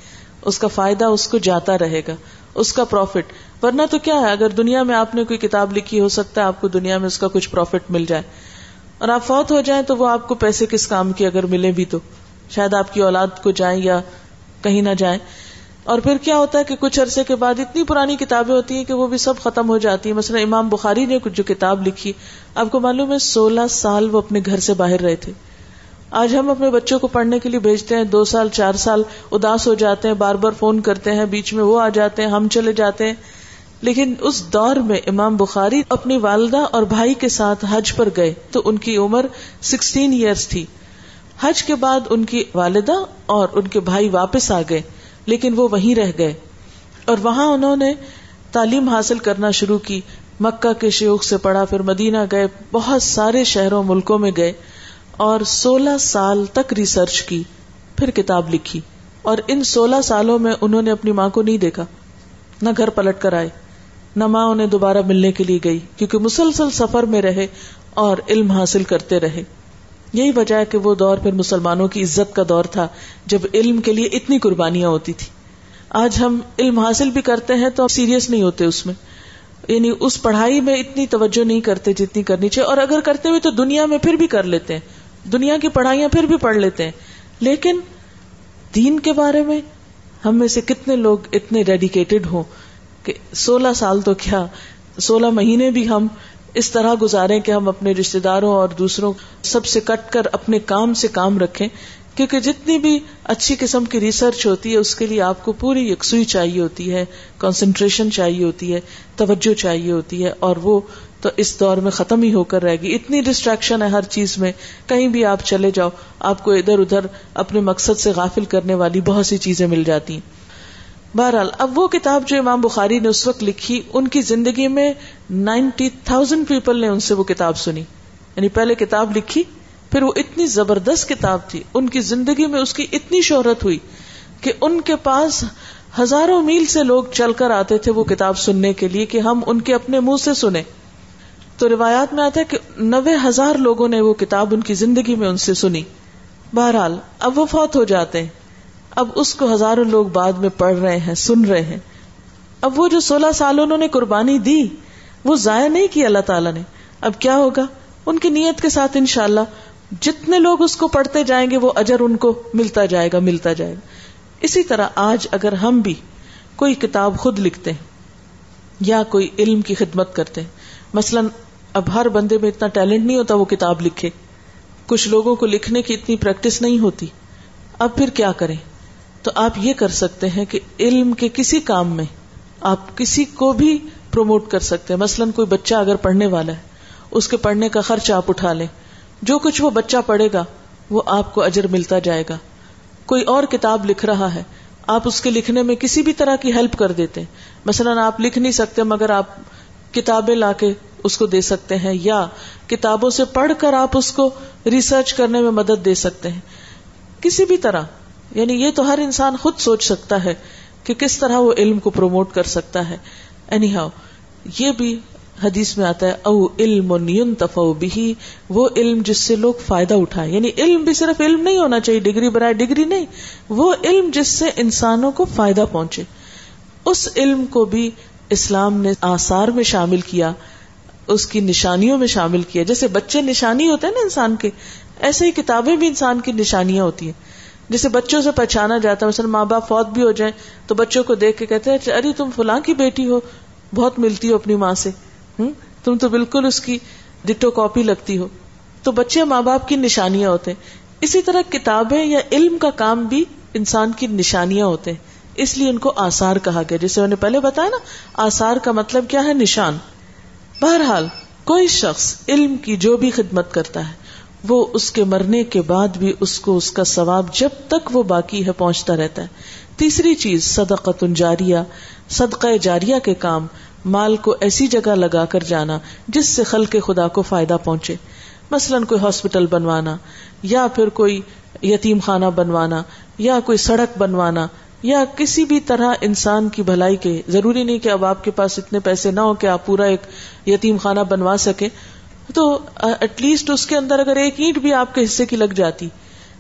A: اس کا فائدہ اس کو جاتا رہے گا۔ اس کا پروفٹ ورنہ تو کیا ہے؟ اگر دنیا میں آپ نے کوئی کتاب لکھی، ہو سکتا ہے آپ کو دنیا میں اس کا کچھ پروفٹ مل جائے۔ اور آپ فوت ہو جائیں تو وہ آپ کو پیسے کس کام کی اگر ملے بھی تو۔ شاید آپ کی اولاد کو جائیں یا کہیں نہ جائیں۔ اور پھر کیا ہوتا ہے کہ کچھ عرصے کے بعد اتنی پرانی کتابیں ہوتی ہیں کہ وہ بھی سب ختم ہو جاتی ہیں۔ مثلا امام بخاری نے جو کتاب لکھی، آپ کو معلوم ہے سولہ سال وہ اپنے گھر سے باہر رہے تھے۔ آج ہم اپنے بچوں کو پڑھنے کے لیے بھیجتے ہیں، دو سال، چار سال اداس ہو جاتے ہیں، بار بار فون کرتے ہیں، بیچ میں وہ آ جاتے ہیں، ہم چلے جاتے ہیں۔ لیکن اس دور میں امام بخاری اپنی والدہ اور بھائی کے ساتھ حج پر گئے تو ان کی عمر سکسٹین ایئرس تھی۔ حج کے بعد ان کی والدہ اور ان کے بھائی واپس آ گئے۔ لیکن وہ وہیں رہ گئے۔ اور وہاں انہوں نے تعلیم حاصل کرنا شروع کی۔ مکہ کے شیوخ سے پڑھا پھر مدینہ گئے۔ بہت سارے شہروں، ملکوں میں گئے۔ اور سولہ سال تک ریسرچ کی، پھر کتاب لکھی۔ اور ان سولہ سالوں میں انہوں نے اپنی ماں کو نہیں دیکھا، نہ گھر پلٹ کر آئے، نہ ماں انہیں دوبارہ ملنے کے لیے گئی۔ کیونکہ مسلسل سفر میں رہے اور علم حاصل کرتے رہے۔ یہی وجہ ہے کہ وہ دور پھر مسلمانوں کی عزت کا دور تھا، جب علم کے لیے اتنی قربانیاں ہوتی تھی آج ہم علم حاصل بھی کرتے ہیں تو سیریس نہیں ہوتے اس میں۔ یعنی اس پڑھائی میں اتنی توجہ نہیں کرتے جتنی کرنی چاہیے۔ اور اگر کرتے ہوئے تو دنیا میں پھر بھی کر لیتے ہیں۔ دنیا کی پڑھائیاں پھر بھی پڑھ لیتے ہیں۔ لیکن دین کے بارے میں ہم میں سے کتنے لوگ اتنے ڈیڈیکیٹڈ ہوں کہ سولہ سال تو کیا، سولہ مہینے بھی ہم اس طرح گزارے کہ ہم اپنے رشتے داروں اور دوسروں سب سے کٹ کر اپنے کام سے کام رکھیں، کیونکہ جتنی بھی اچھی قسم کی ریسرچ ہوتی ہے، اس کے لیے آپ کو پوری یکسوئی چاہیے ہوتی ہے کانسنٹریشن چاہیے ہوتی ہے، توجہ چاہیے ہوتی ہے، اور وہ تو اس دور میں ختم ہی ہو کر رہے گی۔ اتنی ڈسٹریکشن ہے ہر چیز میں۔ کہیں بھی آپ چلے جاؤ، آپ کو ادھر ادھر اپنے مقصد سے غافل کرنے والی بہت سی چیزیں مل جاتی ہیں۔ بہرحال، اب وہ کتاب جو امام بخاری نے اس وقت لکھی، ان کی زندگی میں نائنٹی تھاؤزینڈ پیپل نے ان سے وہ کتاب سنی۔ یعنی پہلے کتاب لکھی، پھر وہ اتنی زبردست کتاب تھی، ان کی زندگی میں اس کی اتنی شہرت ہوئی کہ ان کے پاس ہزاروں میل سے لوگ چل کر آتے تھے وہ کتاب سننے کے لیے کہ ہم ان کے اپنے منہ سے سنیں۔ تو روایات میں آتا ہے کہ نوے ہزار لوگوں نے وہ کتاب ان کی زندگی میں ان سے سنی۔ بہرحال، اب وہ فوت ہو جاتے ہیں۔ اب اس کو ہزاروں لوگ بعد میں پڑھ رہے ہیں، سن رہے ہیں۔ اب وہ جو سولہ سال انہوں نے قربانی دی، وہ ضائع نہیں کی اللہ تعالیٰ نے۔ اب کیا ہوگا؟ ان کی نیت کے ساتھ انشاءاللہ جتنے لوگ اس کو پڑھتے جائیں گے، وہ اجر ان کو ملتا جائے گا، ملتا جائے گا۔ اسی طرح آج اگر ہم بھی کوئی کتاب خود لکھتے ہیں یا کوئی علم کی خدمت کرتے ہیں، مثلاً اب ہر بندے میں اتنا ٹیلنٹ نہیں ہوتا وہ کتاب لکھے۔ کچھ لوگوں کو لکھنے کی اتنی پریکٹس نہیں ہوتی۔ اب پھر کیا کریں؟ تو آپ یہ کر سکتے ہیں کہ علم کے کسی کام میں آپ کسی کو بھی پروموٹ کر سکتے ہیں۔ مثلاً کوئی بچہ اگر پڑھنے والا ہے، اس کے پڑھنے کا خرچ آپ اٹھا لیں۔ جو کچھ وہ بچہ پڑھے گا، وہ آپ کو اجر ملتا جائے گا۔ کوئی اور کتاب لکھ رہا ہے، آپ اس کے لکھنے میں کسی بھی طرح کی ہیلپ کر دیتے ہیں۔ مثلاً آپ لکھ نہیں سکتے، مگر آپ کتابیں لا کے اس کو دے سکتے ہیں، یا کتابوں سے پڑھ کر آپ اس کو ریسرچ کرنے میں مدد دے سکتے ہیں۔ کسی بھی طرح یعنی یہ تو ہر انسان خود سوچ سکتا ہے کہ کس طرح وہ علم کو پروموٹ کر سکتا ہے. اینی ہاؤ یہ بھی حدیث میں آتا ہے، او علم بھی وہ علم جس سے لوگ فائدہ اٹھائے یعنی علم بھی صرف علم نہیں ہونا چاہیے، ڈگری برائے ڈگری نہیں، وہ علم جس سے انسانوں کو فائدہ پہنچے. اس علم کو بھی اسلام نے آثار میں شامل کیا، اس کی نشانیوں میں شامل کیا. جیسے بچے نشانی ہوتے ہیں نا انسان کے، ایسے ہی کتابیں بھی انسان کی نشانیاں ہوتی ہیں. جسے بچوں سے پہچانا جاتا ہے، مثلا ماں باپ فوت بھی ہو جائیں تو بچوں کو دیکھ کے کہتے ہیں اچھا، ارے، تم فلاں کی بیٹی ہو، بہت ملتی ہو اپنی ماں سے۔ تم تو بالکل اس کی ڈٹو کاپی لگتی ہو۔ تو بچے ماں باپ کی نشانیاں ہوتے ہیں۔ اسی طرح کتابیں یا علم کا کام بھی انسان کی نشانیاں ہوتے ہیں۔ اس لیے ان کو آسار کہا گیا۔ جیسے انہوں نے پہلے بتایا نا آسار کا مطلب کیا ہے؟ نشان۔ بہرحال، کوئی شخص علم کی جو بھی خدمت کرتا ہے وہ اس کے مرنے کے بعد بھی اس کو اس کا ثواب جب تک وہ باقی ہے پہنچتا رہتا ہے۔ تیسری چیز صدقہ جاریہ۔ صدقہ جاریہ کے کام، مال کو ایسی جگہ لگا کر جانا جس سے خل کے خدا کو فائدہ پہنچے۔ مثلاً کوئی ہاسپٹل بنوانا، یا پھر کوئی یتیم خانہ بنوانا، یا کوئی سڑک بنوانا، یا کسی بھی طرح انسان کی بھلائی کے۔ ضروری نہیں کہ اب آپ کے پاس اتنے پیسے نہ ہو کہ آپ پورا ایک یتیم خانہ بنوا سکے تو ایٹ لیسٹ اس کے اندر اگر ایک اینٹ بھی آپ کے حصے کی لگ جاتی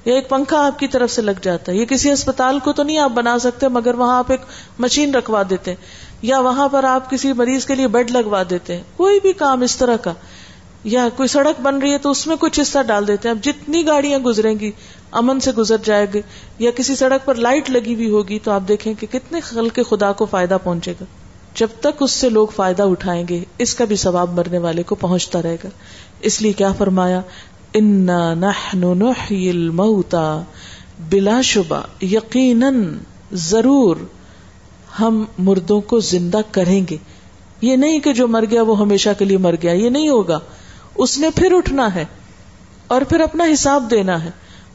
A: یا ایک پنکھا آپ کی طرف سے لگ جاتا ہے، یہ کسی اسپتال کو تو نہیں آپ بنا سکتے، مگر وہاں آپ ایک مشین رکھوا دیتے یا وہاں پر آپ کسی مریض کے لیے بیڈ لگوا دیتے ہیں، کوئی بھی کام اس طرح کا، یا کوئی سڑک بن رہی ہے تو اس میں کچھ حصہ ڈال دیتے ہیں، اب جتنی گاڑیاں گزریں گی، امن سے گزر جائے گی، یا کسی سڑک پر لائٹ لگی ہوئی ہوگی تو آپ دیکھیں کہ کتنے خل کے خدا کو فائدہ پہنچے گا۔ جب تک اس سے لوگ فائدہ اٹھائیں گے، اس کا بھی ثواب مرنے والے کو پہنچتا رہے گا۔ اس لیے کیا فرمایا؟ الموتا بلا شبہ یقیناً ضرور ہم مردوں کو زندہ کریں گے۔ یہ نہیں کہ جو مر گیا وہ ہمیشہ کے لیے مر گیا، یہ نہیں ہوگا۔ اس نے پھر اٹھنا ہے اور پھر اپنا حساب دینا ہے۔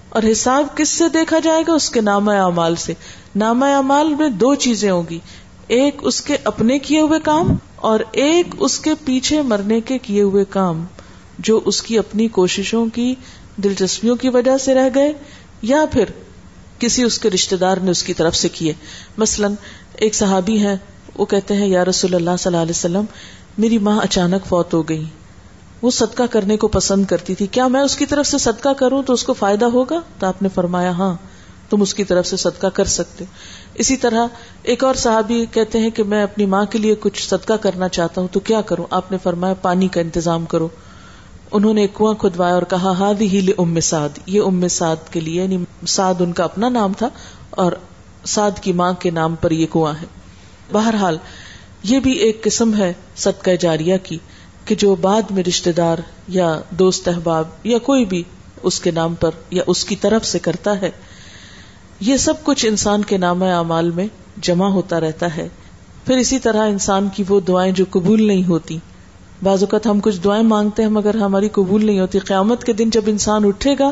A: اور حساب کس سے دیکھا جائے گا؟ اس کے نام اعمال سے۔ نام اعمال میں دو چیزیں ہوگی ایک اس کے اپنے کیے ہوئے کام اور ایک اس کے پیچھے مرنے کے کیے ہوئے کام جو اس کی اپنی کوششوں کی، دلچسپیوں کی وجہ سے رہ گئے یا پھر کسی اس کے رشتے دار نے اس کی طرف سے کیے۔ مثلاً ایک صحابی ہے وہ کہتے ہیں، یا رسول اللہ صلی اللہ علیہ وسلم، میری ماں اچانک فوت ہو گئی۔ وہ صدقہ کرنے کو پسند کرتی تھی۔ کیا میں اس کی طرف سے صدقہ کروں تو اس کو فائدہ ہوگا؟ تو آپ نے فرمایا ہاں۔ تم اس کی طرف سے صدقہ کر سکتے۔ اسی طرح ایک اور صحابی کہتے ہیں کہ میں اپنی ماں کے لیے کچھ صدقہ کرنا چاہتا ہوں، تو کیا کروں؟ آپ نے فرمایا، پانی کا انتظام کرو۔ انہوں نے ایک کنواں کھدوایا اور کہا ہاد ہی ام سعد۔ یہ ام سعد کے لیے یعنی سعد ان کا اپنا نام تھا اور سعد کی ماں کے نام پر یہ کنواں ہے۔ بہرحال، یہ بھی ایک قسم ہے صدقہ جاریہ کی، کہ جو بعد میں رشتے دار یا دوست احباب یا کوئی بھی اس کے نام پر یا اس کی طرف سے کرتا ہے یہ سب کچھ انسان کے نام اعمال میں جمع ہوتا رہتا ہے۔ پھر اسی طرح انسان کی وہ دعائیں جو قبول نہیں ہوتی۔ بعض اوقات ہم کچھ دعائیں مانگتے ہیں مگر ہماری قبول نہیں ہوتی۔ قیامت کے دن جب انسان اٹھے گا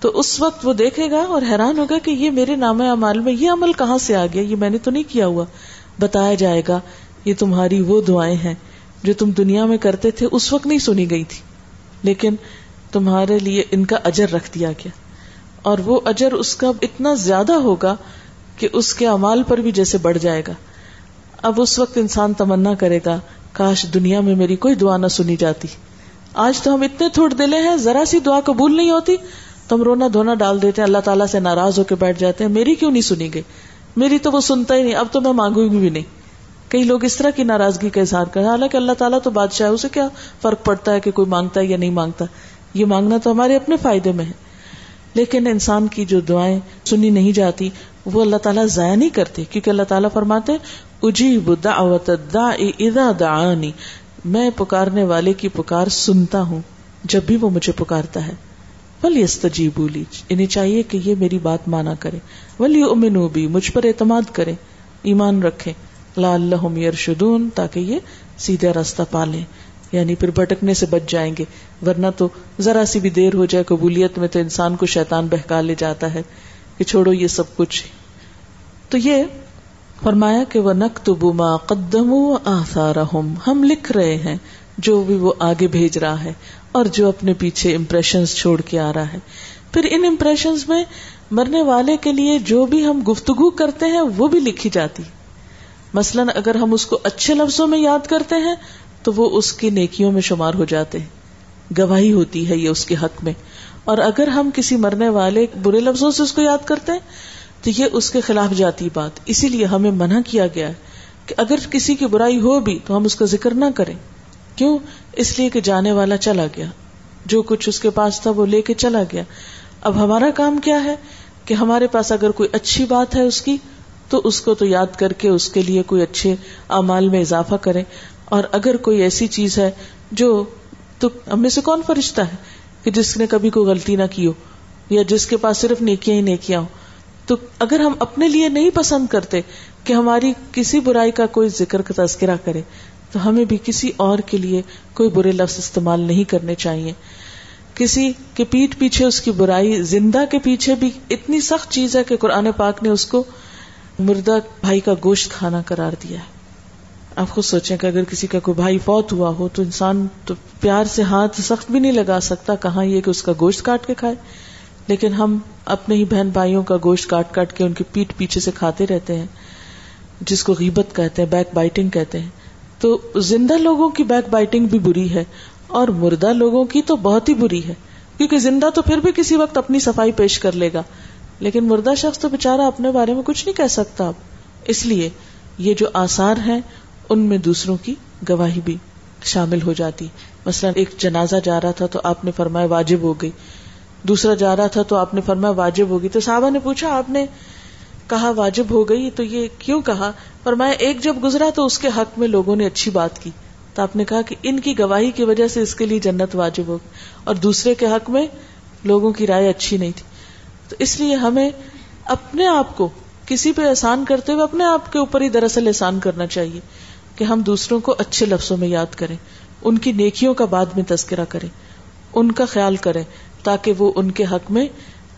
A: تو اس وقت وہ دیکھے گا اور حیران ہوگا کہ یہ میرے نام اعمال میں یہ عمل کہاں سے آ گیا؟ یہ میں نے تو نہیں کیا ہوا۔ بتایا جائے گا، یہ تمہاری وہ دعائیں ہیں جو تم دنیا میں کرتے تھے، اس وقت نہیں سنی گئی تھی۔ لیکن تمہارے لیے ان کا اجر رکھ دیا گیا۔ اور وہ اجر اس کا اتنا زیادہ ہوگا کہ اس کے امال پر بھی جیسے بڑھ جائے گا۔ اب اس وقت انسان تمنا کرے گا، کاش دنیا میں میری کوئی دعا نہ سنی جاتی۔ آج تو ہم اتنے تھوڑ دلے ہیں، ذرا سی دعا قبول نہیں ہوتی۔ تو ہم رونا دھونا ڈال دیتے ہیں اللہ تعالیٰ سے ناراض ہو کے بیٹھ جاتے ہیں میری کیوں نہیں سنی گئی میری تو وہ سنتا ہی نہیں، اب تو میں مانگوں گی بھی نہیں۔ کئی لوگ اس طرح کی ناراضگی کا اظہار کریں، حالانکہ اللہ تعالیٰ تو بادشاہ ہے، اسے کیا فرق پڑتا ہے کہ کوئی مانگتا ہے یا نہیں مانگتا؟ یہ مانگنا تو ہمارے اپنے فائدے میں ہے۔ لیکن انسان کی جو دعائیں سنی نہیں جاتی، وہ اللہ تعالیٰ ضائع نہیں کرتے کیونکہ اللہ تعالیٰ فرماتے، اجیب دعوت اذا دعانی، میں پکارنے والے کی پکار سنتا ہوں جب بھی وہ مجھے پکارتا ہے۔ ولی استجیب انہیں یعنی چاہیے کہ یہ میری بات مانا کرے۔ ولی امنو بھی مجھ پر اعتماد کرے، ایمان رکھے۔ لا اللہ یرشدون، تاکہ یہ سیدھا راستہ پالیں یعنی پھر بھٹکنے سے بچ جائیں گے۔ ورنہ تو ذرا سی بھی دیر ہو جائے قبولیت میں تو انسان کو شیطان بہکا لے جاتا ہے کہ چھوڑو یہ سب کچھ۔ تو یہ فرمایا کہ وہ نق تو بما قدم آثارہم ہم لکھ رہے ہیں جو بھی وہ آگے بھیج رہا ہے اور جو اپنے پیچھے امپریشن چھوڑ کے آ رہا ہے۔ پھر ان امپریشن میں مرنے والے کے لیے جو بھی ہم گفتگو کرتے ہیں وہ بھی لکھی جاتی۔ مثلاً اگر ہم اس کو اچھے لفظوں میں یاد کرتے ہیں تو وہ اس کی نیکیوں میں شمار ہو جاتے ہیں۔ گواہی ہوتی ہے یہ اس کے حق میں۔ اور اگر ہم کسی مرنے والے برے لفظوں سے اس کو یاد کرتے ہیں، تو یہ اس کے خلاف جاتی بات۔ اسی لیے ہمیں منع کیا گیا ہے کہ اگر کسی کی برائی ہو بھی تو ہم اس کا ذکر نہ کریں۔ کیوں؟ اس لیے کہ جانے والا چلا گیا۔ جو کچھ اس کے پاس تھا وہ لے کے چلا گیا۔ اب ہمارا کام کیا ہے؟ کہ ہمارے پاس اگر کوئی اچھی بات ہے اس کی، تو اس کو تو یاد کر کے اس کے لیے کوئی اچھے اعمال میں اضافہ کرے اور اگر کوئی ایسی چیز ہے جو تو ہم میں سے کون فرشتہ ہے کہ جس نے کبھی کوئی غلطی نہ کی ہو یا جس کے پاس صرف نیکیاں ہی نیکیاں ہو تو اگر ہم اپنے لیے نہیں پسند کرتے کہ ہماری کسی برائی کا کوئی ذکر کا تذکرہ کرے، تو ہمیں بھی کسی اور کے لیے کوئی برے لفظ استعمال نہیں کرنے چاہیے۔ کسی کے پیٹ پیچھے اس کی برائی، زندہ کے پیچھے بھی اتنی سخت چیز ہے کہ قرآن پاک نے اس کو مردہ بھائی کا گوشت کھانا قرار دیا ہے۔ آپ خود سوچیں کہ اگر کسی کا کوئی بھائی فوت ہوا ہو تو انسان تو پیار سے ہاتھ سخت بھی نہیں لگا سکتا کہاں یہ کہ اس کا گوشت کاٹ کے کھائے۔ لیکن ہم اپنے ہی بہن بھائیوں کا گوشت کاٹ کاٹ کے ان کی پیٹ پیچھے سے کھاتے رہتے ہیں، جس کو غیبت کہتے ہیں بیک بائٹنگ کہتے ہیں۔ تو زندہ لوگوں کی بیک بائٹنگ بھی بری ہے اور مردہ لوگوں کی تو بہت ہی بری ہے، کیونکہ زندہ تو پھر بھی کسی وقت اپنی صفائی پیش کر لے گا۔ لیکن مردہ شخص تو بےچارا اپنے بارے میں کچھ نہیں کہہ سکتا۔ اب اس لیے یہ جو آسار ہیں ان میں دوسروں کی گواہی بھی شامل ہو جاتی۔ مثلا ایک جنازہ جا رہا تھا تو آپ نے فرمایا واجب ہو گئی۔ دوسرا جا رہا تھا تو آپ نے فرمایا واجب ہوگی تو صحابہ نے پوچھا، آپ نے کہا واجب ہو گئی؟ تو یہ کیوں کہا؟ فرمایا ایک جب گزرا تو اس کے حق میں لوگوں نے اچھی بات کی۔ تو آپ نے کہا کہ ان کی گواہی کی وجہ سے اس کے لیے جنت واجب ہو۔ اور دوسرے کے حق میں لوگوں کی رائے اچھی نہیں تھی۔ تو اس لیے ہمیں اپنے آپ کو کسی پہ احسان کرتے ہوئے اپنے آپ کے اوپر ہی دراصل احسان کرنا چاہیے۔ کہ ہم دوسروں کو اچھے لفظوں میں یاد کریں، ان کی نیکیوں کا بعد میں تذکرہ کریں، ان کا خیال کریں، تاکہ وہ ان کے حق میں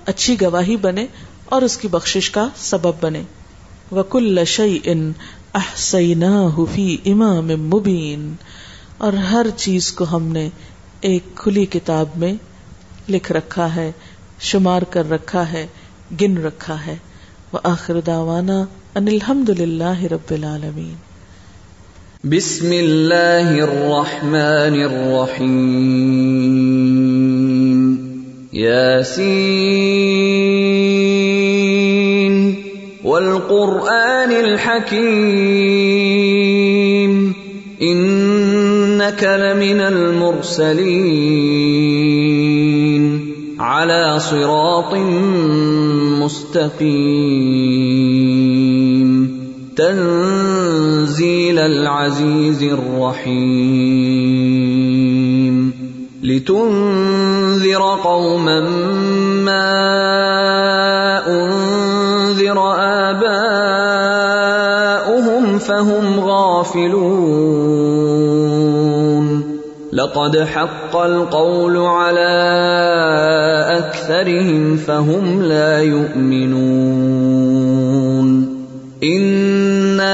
A: اچھی گواہی بنے اور اس کی بخشش کا سبب بنے وکل لشئی ان فی امام مبین اور ہر چیز کو ہم نے ایک کھلی کتاب میں لکھ رکھا ہے، شمار کر رکھا ہے، گن رکھا ہے۔ وہ آخر داوانا ان الحمد للہ رب العالمین
B: بسم اللہ الرحمن الرحیم یاسین والقرآن الحکیم انك لمن المرسلين على صراط مستقیم مستقيم تنزيل العزيز الرحيم. لتنذر قوما ما انذر اباؤهم فهم غافلون. لقد حق القول على اكثرهم فهم لا يؤمنون.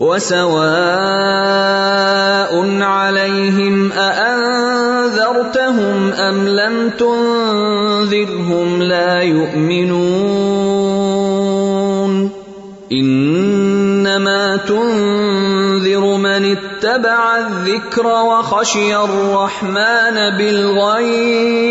B: وسواء عليهم اانذرتهم ام لم تنذرهم لا يؤمنون انما تنذر من اتبع الذكر وخشي الرحمن بالغيب